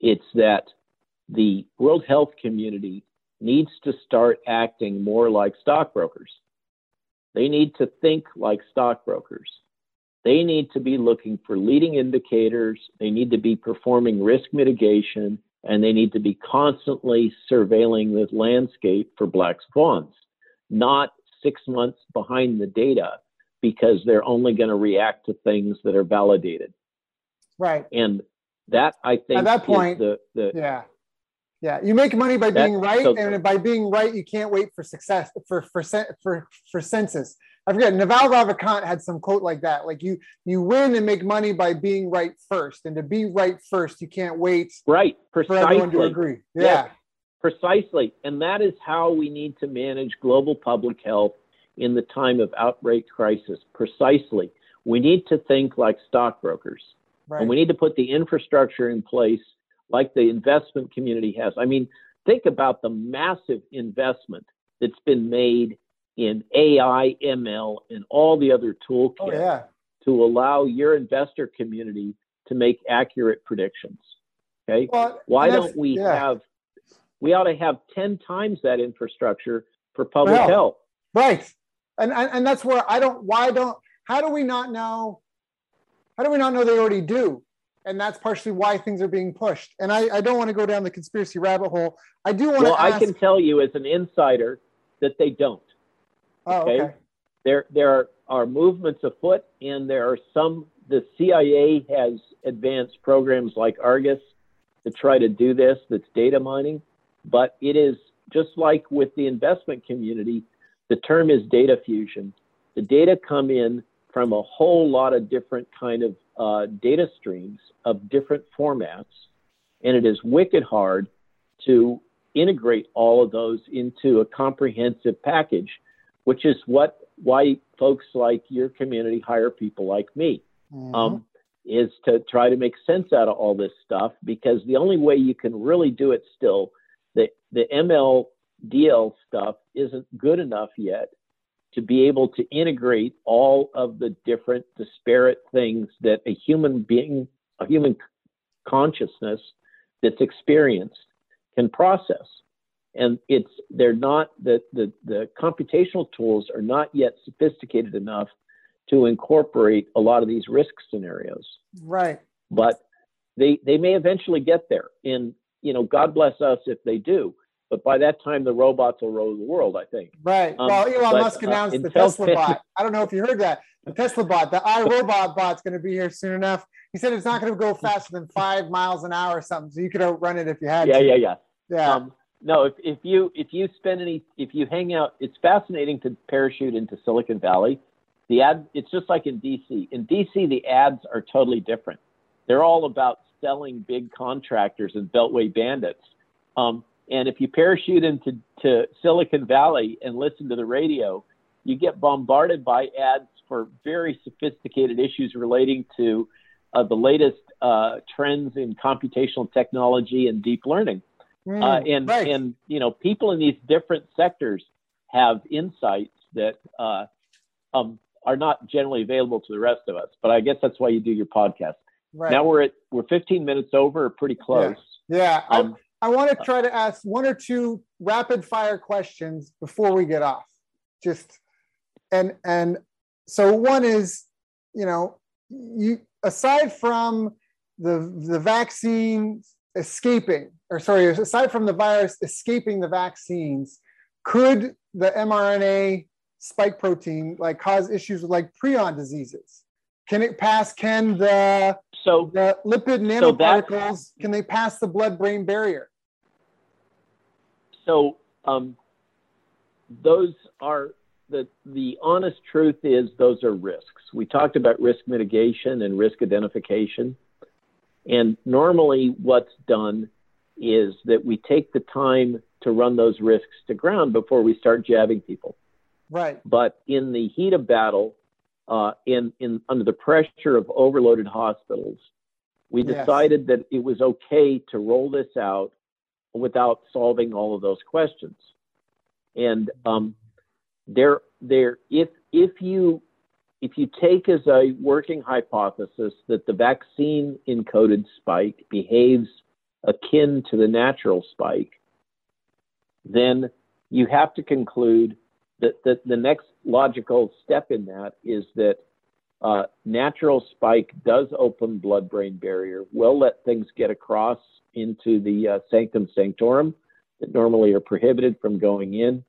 [SPEAKER 2] it's that the World Health Community needs to start acting more like stockbrokers. They need to think like stockbrokers. They need to be looking for leading indicators. They need to be performing risk mitigation and they need to be constantly surveilling the landscape for black swans, not six months behind the data because they're only going to react to things that are validated.
[SPEAKER 1] Right.
[SPEAKER 2] And that I think
[SPEAKER 1] at that point,
[SPEAKER 2] the, the
[SPEAKER 1] yeah. Yeah, you make money by being right, so, and by being right, you can't wait for success for for for for census. I forget. Naval Ravikant had some quote like that, like you you win and make money by being right first, and to be right first, you can't wait.
[SPEAKER 2] Right, precisely. For everyone
[SPEAKER 1] to agree. Yeah.
[SPEAKER 2] Precisely, and that is how we need to manage global public health in the time of outbreak crisis. Precisely, we need to think like stockbrokers, right. and we need to put the infrastructure in place like the investment community has. I mean, think about the massive investment that's been made in AI, ML, and all the other toolkits oh,
[SPEAKER 1] yeah.
[SPEAKER 2] to allow your investor community to make accurate predictions. Okay.
[SPEAKER 1] Well,
[SPEAKER 2] Why don't we yeah. have, we ought to have 10 times that infrastructure for public well, health.
[SPEAKER 1] Right. And, and, and that's where I don't, why don't, how do we not know? How do we not know they already do? and that's partially why things are being pushed. And I, I don't want to go down the conspiracy rabbit hole. I do want
[SPEAKER 2] well,
[SPEAKER 1] to. Well,
[SPEAKER 2] I can tell you as an insider that they don't.
[SPEAKER 1] Oh, okay. okay.
[SPEAKER 2] There, there are, are movements afoot, and there are some. The CIA has advanced programs like Argus to try to do this. That's data mining, but it is just like with the investment community. The term is data fusion. The data come in from a whole lot of different kind of uh, data streams of different formats, and it is wicked hard to integrate all of those into a comprehensive package, which is what why folks like your community hire people like me. Mm-hmm. Um, is to try to make sense out of all this stuff because the only way you can really do it still, the the ML DL stuff isn't good enough yet to be able to integrate all of the different disparate things that a human being, a human consciousness that's experienced can process. And it's they're not the, the, the computational tools are not yet sophisticated enough to incorporate a lot of these risk scenarios.
[SPEAKER 1] Right.
[SPEAKER 2] But they they may eventually get there. And you know, God bless us if they do but by that time the robots will rule the world. I think.
[SPEAKER 1] Right. Um, well, Elon but, Musk uh, announced uh, the Tesla bot. <laughs> I don't know if you heard that. The Tesla bot, the iRobot bot's going to be here soon enough. He said it's not going to go faster than five miles an hour or something, so you could outrun it if you had
[SPEAKER 2] yeah,
[SPEAKER 1] to.
[SPEAKER 2] Yeah, yeah,
[SPEAKER 1] yeah.
[SPEAKER 2] Um, no, if, if you if you spend any if you hang out, it's fascinating to parachute into Silicon Valley. The ad, it's just like in DC. In DC, the ads are totally different. They're all about selling big contractors and beltway bandits. Um, and if you parachute into to Silicon Valley and listen to the radio, you get bombarded by ads for very sophisticated issues relating to uh, the latest uh, trends in computational technology and deep learning. Mm, uh, and right. and you know, people in these different sectors have insights that uh, um, are not generally available to the rest of us. But I guess that's why you do your podcast. Right. Now we're at we're 15 minutes over, pretty close.
[SPEAKER 1] Yeah, yeah. Um, I, I want to try to ask one or two rapid fire questions before we get off. Just and and so one is, you know, you aside from the the vaccine escaping, or sorry, aside from the virus escaping the vaccines, could the mRNA spike protein like cause issues with like prion diseases? Can it pass? Can the so the lipid nanoparticles so can they pass the blood-brain barrier?
[SPEAKER 2] So um, those are the the honest truth is those are risks. We talked about risk mitigation and risk identification, and normally what's done is that we take the time to run those risks to ground before we start jabbing people.
[SPEAKER 1] Right.
[SPEAKER 2] But in the heat of battle, uh, in, in under the pressure of overloaded hospitals, we decided yes. that it was okay to roll this out without solving all of those questions. And um, there, there, if if you if you take as a working hypothesis that the vaccine encoded spike behaves akin to the natural spike, then you have to conclude that, that the next logical step in that is that uh, natural spike does open blood brain barrier, will let things get across into the uh, sanctum sanctorum that normally are prohibited from going in.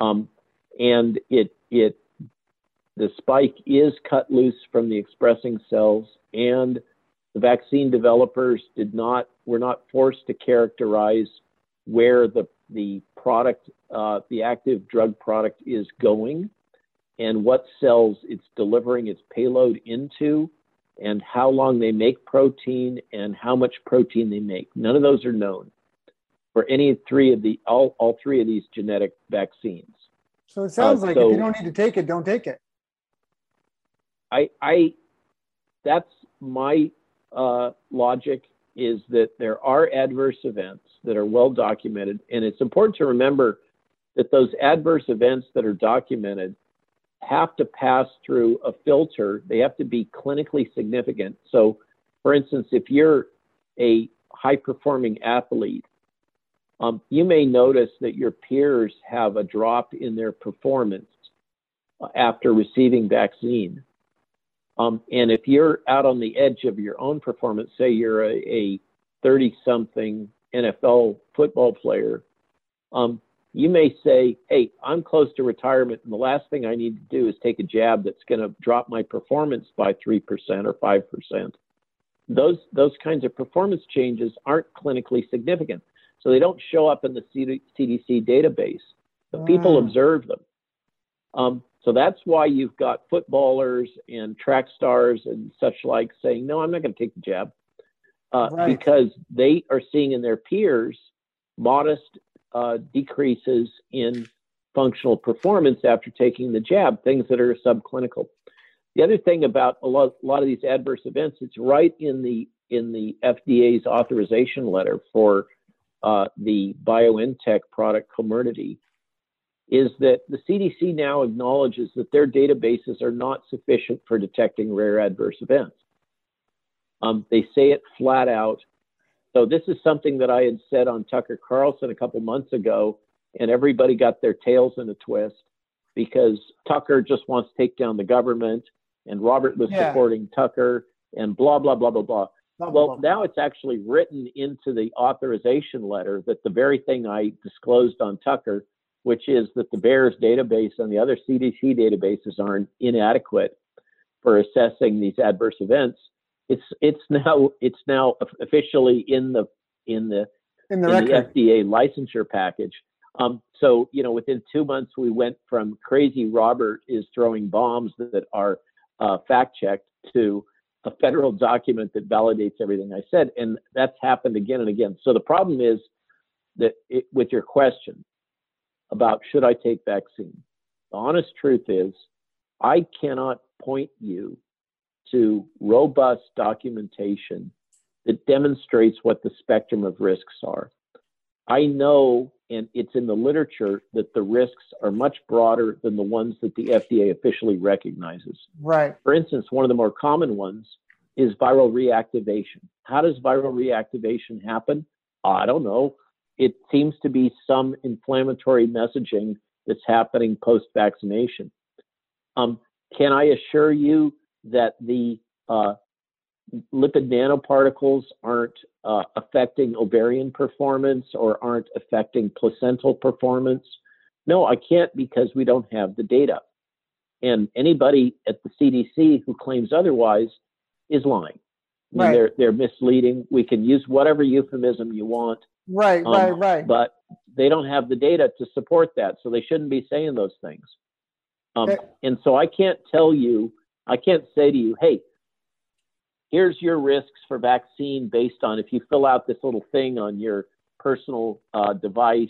[SPEAKER 2] Um, and it, it, the spike is cut loose from the expressing cells and the vaccine developers did not, were not forced to characterize where the, the product, uh, the active drug product is going and what cells it's delivering its payload into and how long they make protein and how much protein they make. None of those are known for any three of the all, all three of these genetic vaccines.
[SPEAKER 1] So it sounds uh, like so if you don't need to take it, don't take it.
[SPEAKER 2] I I that's my uh, logic is that there are adverse events that are well documented, and it's important to remember that those adverse events that are documented have to pass through a filter. They have to be clinically significant. So, for instance, if you're a high performing athlete, um, you may notice that your peers have a drop in their performance after receiving vaccine. Um, and if you're out on the edge of your own performance, say you're a 30 something NFL football player, um, you may say, Hey, I'm close to retirement, and the last thing I need to do is take a jab that's going to drop my performance by 3% or 5%. Those, those kinds of performance changes aren't clinically significant. So they don't show up in the CDC database, but people mm. observe them. Um, so that's why you've got footballers and track stars and such like saying, no, I'm not going to take the jab uh, right. because they are seeing in their peers modest uh, decreases in functional performance after taking the jab, things that are subclinical. The other thing about a lot, a lot of these adverse events, it's right in the in the FDA's authorization letter for uh, the BioNTech product Comirnaty is that the CDC now acknowledges that their databases are not sufficient for detecting rare adverse events. Um, they say it flat out. So this is something that I had said on Tucker Carlson a couple months ago, and everybody got their tails in a twist because Tucker just wants to take down the government, and Robert was yeah. supporting Tucker, and blah blah blah blah blah. Blah, well, blah, blah. now it's actually written into the authorization letter that the very thing I disclosed on Tucker which is that the VAERS database and the other CDC databases aren't inadequate for assessing these adverse events. It's it's now it's now officially in the in the in the, in the FDA licensure package. Um, so you know, within two months, we went from crazy Robert is throwing bombs that are uh, fact checked to a federal document that validates everything I said, and that's happened again and again. So the problem is that it, with your question, about should I take vaccine. The honest truth is, I cannot point you to robust documentation that demonstrates what the spectrum of risks are. I know, and it's in the literature, that the risks are much broader than the ones that the FDA officially recognizes.
[SPEAKER 1] Right.
[SPEAKER 2] For instance, one of the more common ones is viral reactivation. How does viral reactivation happen? I don't know. It seems to be some inflammatory messaging that's happening post vaccination. Um, can I assure you that the uh, lipid nanoparticles aren't uh, affecting ovarian performance or aren't affecting placental performance? No, I can't because we don't have the data. And anybody at the CDC who claims otherwise is lying. Right. they're they're misleading. We can use whatever euphemism you want.
[SPEAKER 1] Right, um, right, right.
[SPEAKER 2] But they don't have the data to support that, so they shouldn't be saying those things. Um, okay. And so I can't tell you, I can't say to you, hey, here's your risks for vaccine based on if you fill out this little thing on your personal uh, device,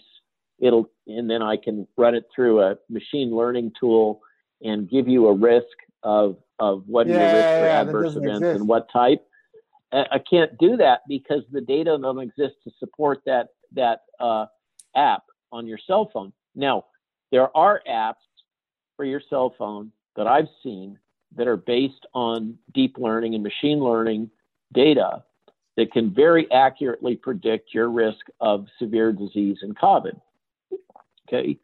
[SPEAKER 2] it'll, and then I can run it through a machine learning tool and give you a risk of of what yeah, your risk yeah, for yeah, adverse events exist. and what type. I can't do that because the data don't exist to support that that uh, app on your cell phone. Now, there are apps for your cell phone that I've seen that are based on deep learning and machine learning data that can very accurately predict your risk of severe disease and COVID. Okay.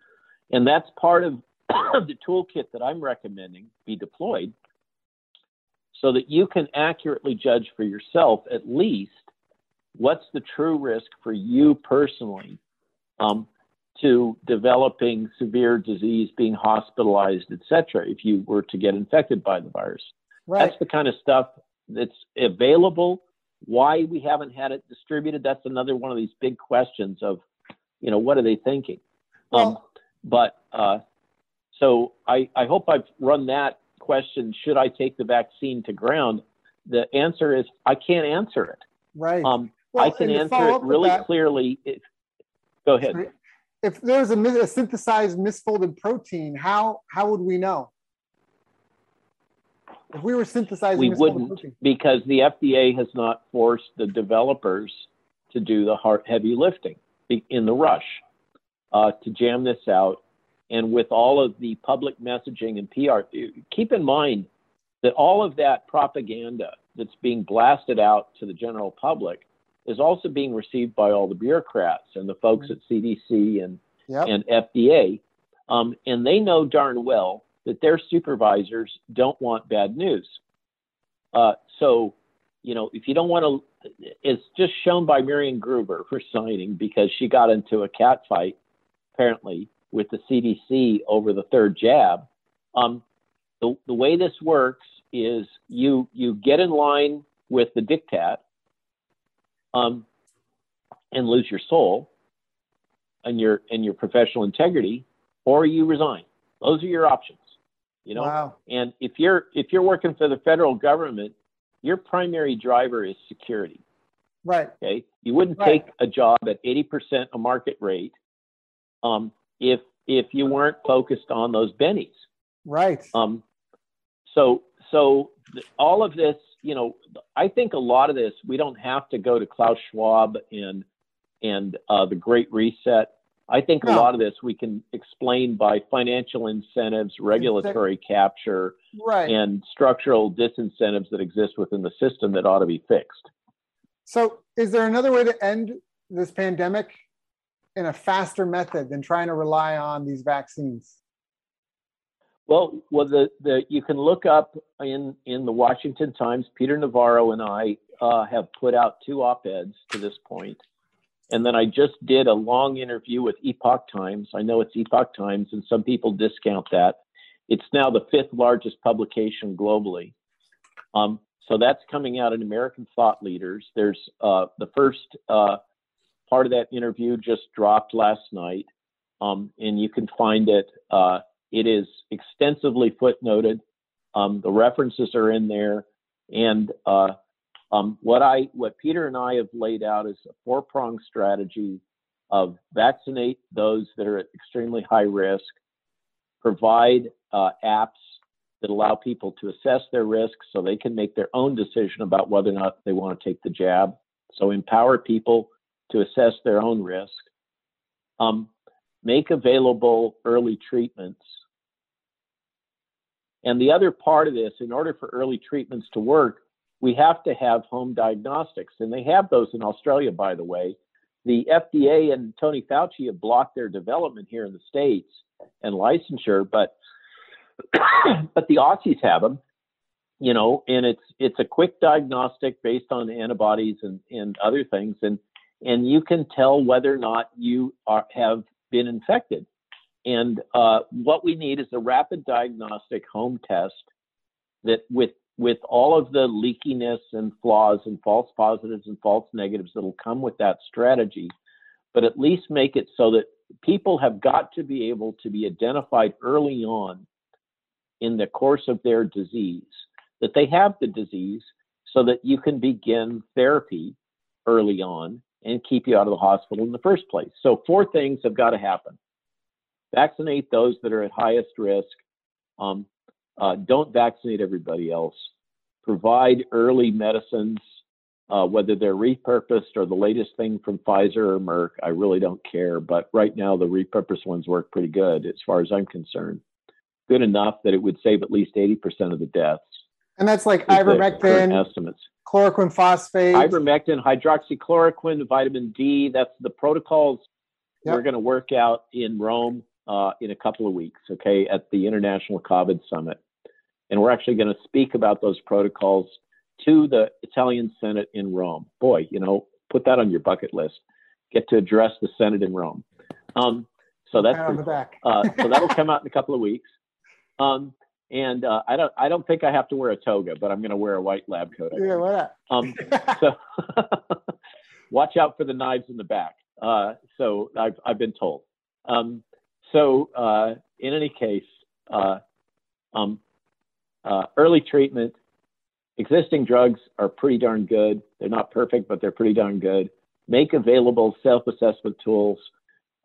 [SPEAKER 2] And that's part of <clears throat> the toolkit that I'm recommending be deployed so that you can accurately judge for yourself at least what's the true risk for you personally um, to developing severe disease, being hospitalized, etc. If you were to get infected by the virus, right. that's the kind of stuff that's available. Why we haven't had it distributed? That's another one of these big questions of, you know, what are they thinking? Well, um, but uh, so I, I hope I've run that question. Should I take the vaccine to ground? The answer is I can't answer it.
[SPEAKER 1] Right.
[SPEAKER 2] Um, well, I can answer it really that, clearly. If, go ahead
[SPEAKER 1] if there's a, a, synthesized misfolded protein, how how would we know? If we were synthesizing,
[SPEAKER 2] we wouldn't protein. because the FDA has not forced the developers to do the hard, heavy lifting in the rush uh, to jam this out. And with all of the public messaging and PR, keep in mind that all of that propaganda that's being blasted out to the general public is also being received by all the bureaucrats and the folks at CDC and yep. and FDA, um, and they know darn well that their supervisors don't want bad news. Uh, so, you know, if you don't want to, it's just shown by Marion Gruber for signing because she got into a cat fight, apparently, with the CDC over the third jab. Um, the, the way this works is you you get in line with the diktat um, and lose your soul and your and your professional integrity, or you resign. Those are your options. You know,
[SPEAKER 1] wow.
[SPEAKER 2] and if you're if you're working for the federal government, your primary driver is security.
[SPEAKER 1] Right.
[SPEAKER 2] Okay. You wouldn't right. take a job at 80% a market rate um, if if you weren't focused on those bennies.
[SPEAKER 1] Right.
[SPEAKER 2] Um, so so all of this you know, I think a lot of this we don't have to go to Klaus Schwab and and uh, the Great Reset. I think no. a lot of this we can explain by financial incentives, regulatory capture,
[SPEAKER 1] right.
[SPEAKER 2] and structural disincentives that exist within the system that ought to be fixed.
[SPEAKER 1] So, is there another way to end this pandemic in a faster method than trying to rely on these vaccines?
[SPEAKER 2] Well, well, the, the you can look up in in the Washington Times. Peter Navarro and I uh, have put out two op-eds to this point, and then I just did a long interview with Epoch Times. I know it's Epoch Times, and some people discount that. It's now the fifth largest publication globally. Um, so that's coming out in American Thought Leaders. There's uh, the first uh, part of that interview just dropped last night, um, and you can find it uh, it is extensively footnoted. Um, the references are in there, and uh, um, what I what Peter and I have laid out is a four pronged strategy of vaccinate those that are at extremely high risk, provide uh, apps that allow people to assess their risk so they can make their own decision about whether or not they want to take the jab. So empower people to assess their own risk. Um, make available early treatments. And the other part of this, in order for early treatments to work, we have to have home diagnostics. And they have those in Australia, by the way. The FDA and Tony Fauci have blocked their development here in the States and licensure, but <coughs> but the Aussies have them, you know, and it's it's a quick diagnostic based on antibodies and, and other things, and and you can tell whether or not you are, have been infected. And uh, what we need is a rapid diagnostic home test that with with all of the leakiness and flaws and false positives and false negatives that'll come with that strategy, but at least make it so that people have got to be able to be identified early on in the course of their disease, that they have the disease so that you can begin therapy early on and keep you out of the hospital in the first place. So, four things have got to happen vaccinate those that are at highest risk. Um, uh, don't vaccinate everybody else. Provide early medicines, uh, whether they're repurposed or the latest thing from Pfizer or Merck. I really don't care. But right now, the repurposed ones work pretty good as far as I'm concerned. Good enough that it would save at least 80% of the deaths.
[SPEAKER 1] And that's like ivermectin,
[SPEAKER 2] estimates.
[SPEAKER 1] chloroquine phosphate.
[SPEAKER 2] Ivermectin, hydroxychloroquine, vitamin D. That's the protocols yep. we're going to work out in Rome uh, in a couple of weeks, okay, at the International COVID Summit. And we're actually going to speak about those protocols to the Italian Senate in Rome. Boy, you know, put that on your bucket list. Get to address the Senate in Rome. Um, so that's
[SPEAKER 1] back.
[SPEAKER 2] uh, so that'll come out in a couple of weeks. Um, and uh, I don't I don't think I have to wear a toga, but I'm going to wear a white lab coat.
[SPEAKER 1] Yeah, why not?
[SPEAKER 2] Um, so <laughs> watch out for the knives in the back. Uh, so I've I've been told. Um, so uh, in any case, uh, um, uh, early treatment, existing drugs are pretty darn good. They're not perfect, but they're pretty darn good. Make available self-assessment tools,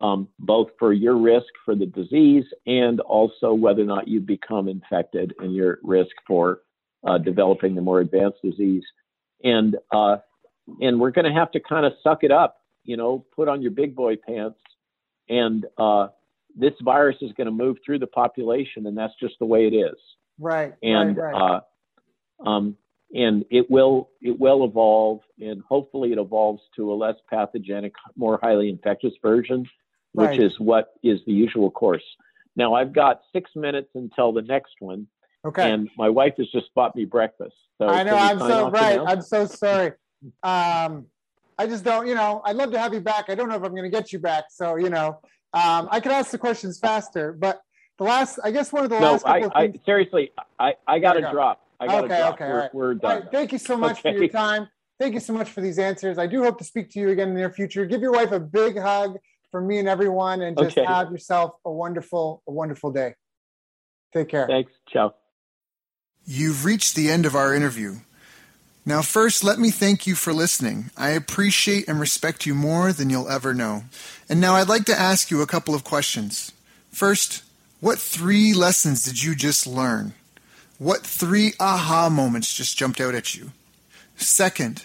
[SPEAKER 2] um, both for your risk for the disease and also whether or not you become infected and your risk for uh, developing the more advanced disease. And uh, and we're going to have to kind of suck it up, you know, put on your big boy pants and uh, this virus is going to move through the population, and that's just the way it is.
[SPEAKER 1] Right.
[SPEAKER 2] And
[SPEAKER 1] right, right.
[SPEAKER 2] Uh, um, and it will it will evolve, and hopefully it evolves to a less pathogenic, more highly infectious version, which right. is what is the usual course. Now I've got six minutes until the next one.
[SPEAKER 1] Okay.
[SPEAKER 2] And my wife has just bought me breakfast. So
[SPEAKER 1] I know. I'm so right. I'm so sorry. Um, I just don't. You know, I'd love to have you back. I don't know if I'm going to get you back. So you know, um, I could ask the questions faster, but the last, I guess one of the
[SPEAKER 2] no,
[SPEAKER 1] last.
[SPEAKER 2] I, I seriously, I, I got to drop. I got to
[SPEAKER 1] okay,
[SPEAKER 2] drop.
[SPEAKER 1] Okay,
[SPEAKER 2] we're,
[SPEAKER 1] right.
[SPEAKER 2] we're done.
[SPEAKER 1] Right, thank you so much okay. for your time. Thank you so much for these answers. I do hope to speak to you again in the near future. Give your wife a big hug from me and everyone, and just have yourself a wonderful, a wonderful day. Take care.
[SPEAKER 2] Thanks. Ciao.
[SPEAKER 3] You've reached the end of our interview. Now, first, let me thank you for listening. I appreciate and respect you more than you'll ever know. And now I'd like to ask you a couple of questions. First, what three lessons did you just learn? What three aha moments just jumped out at you? Second,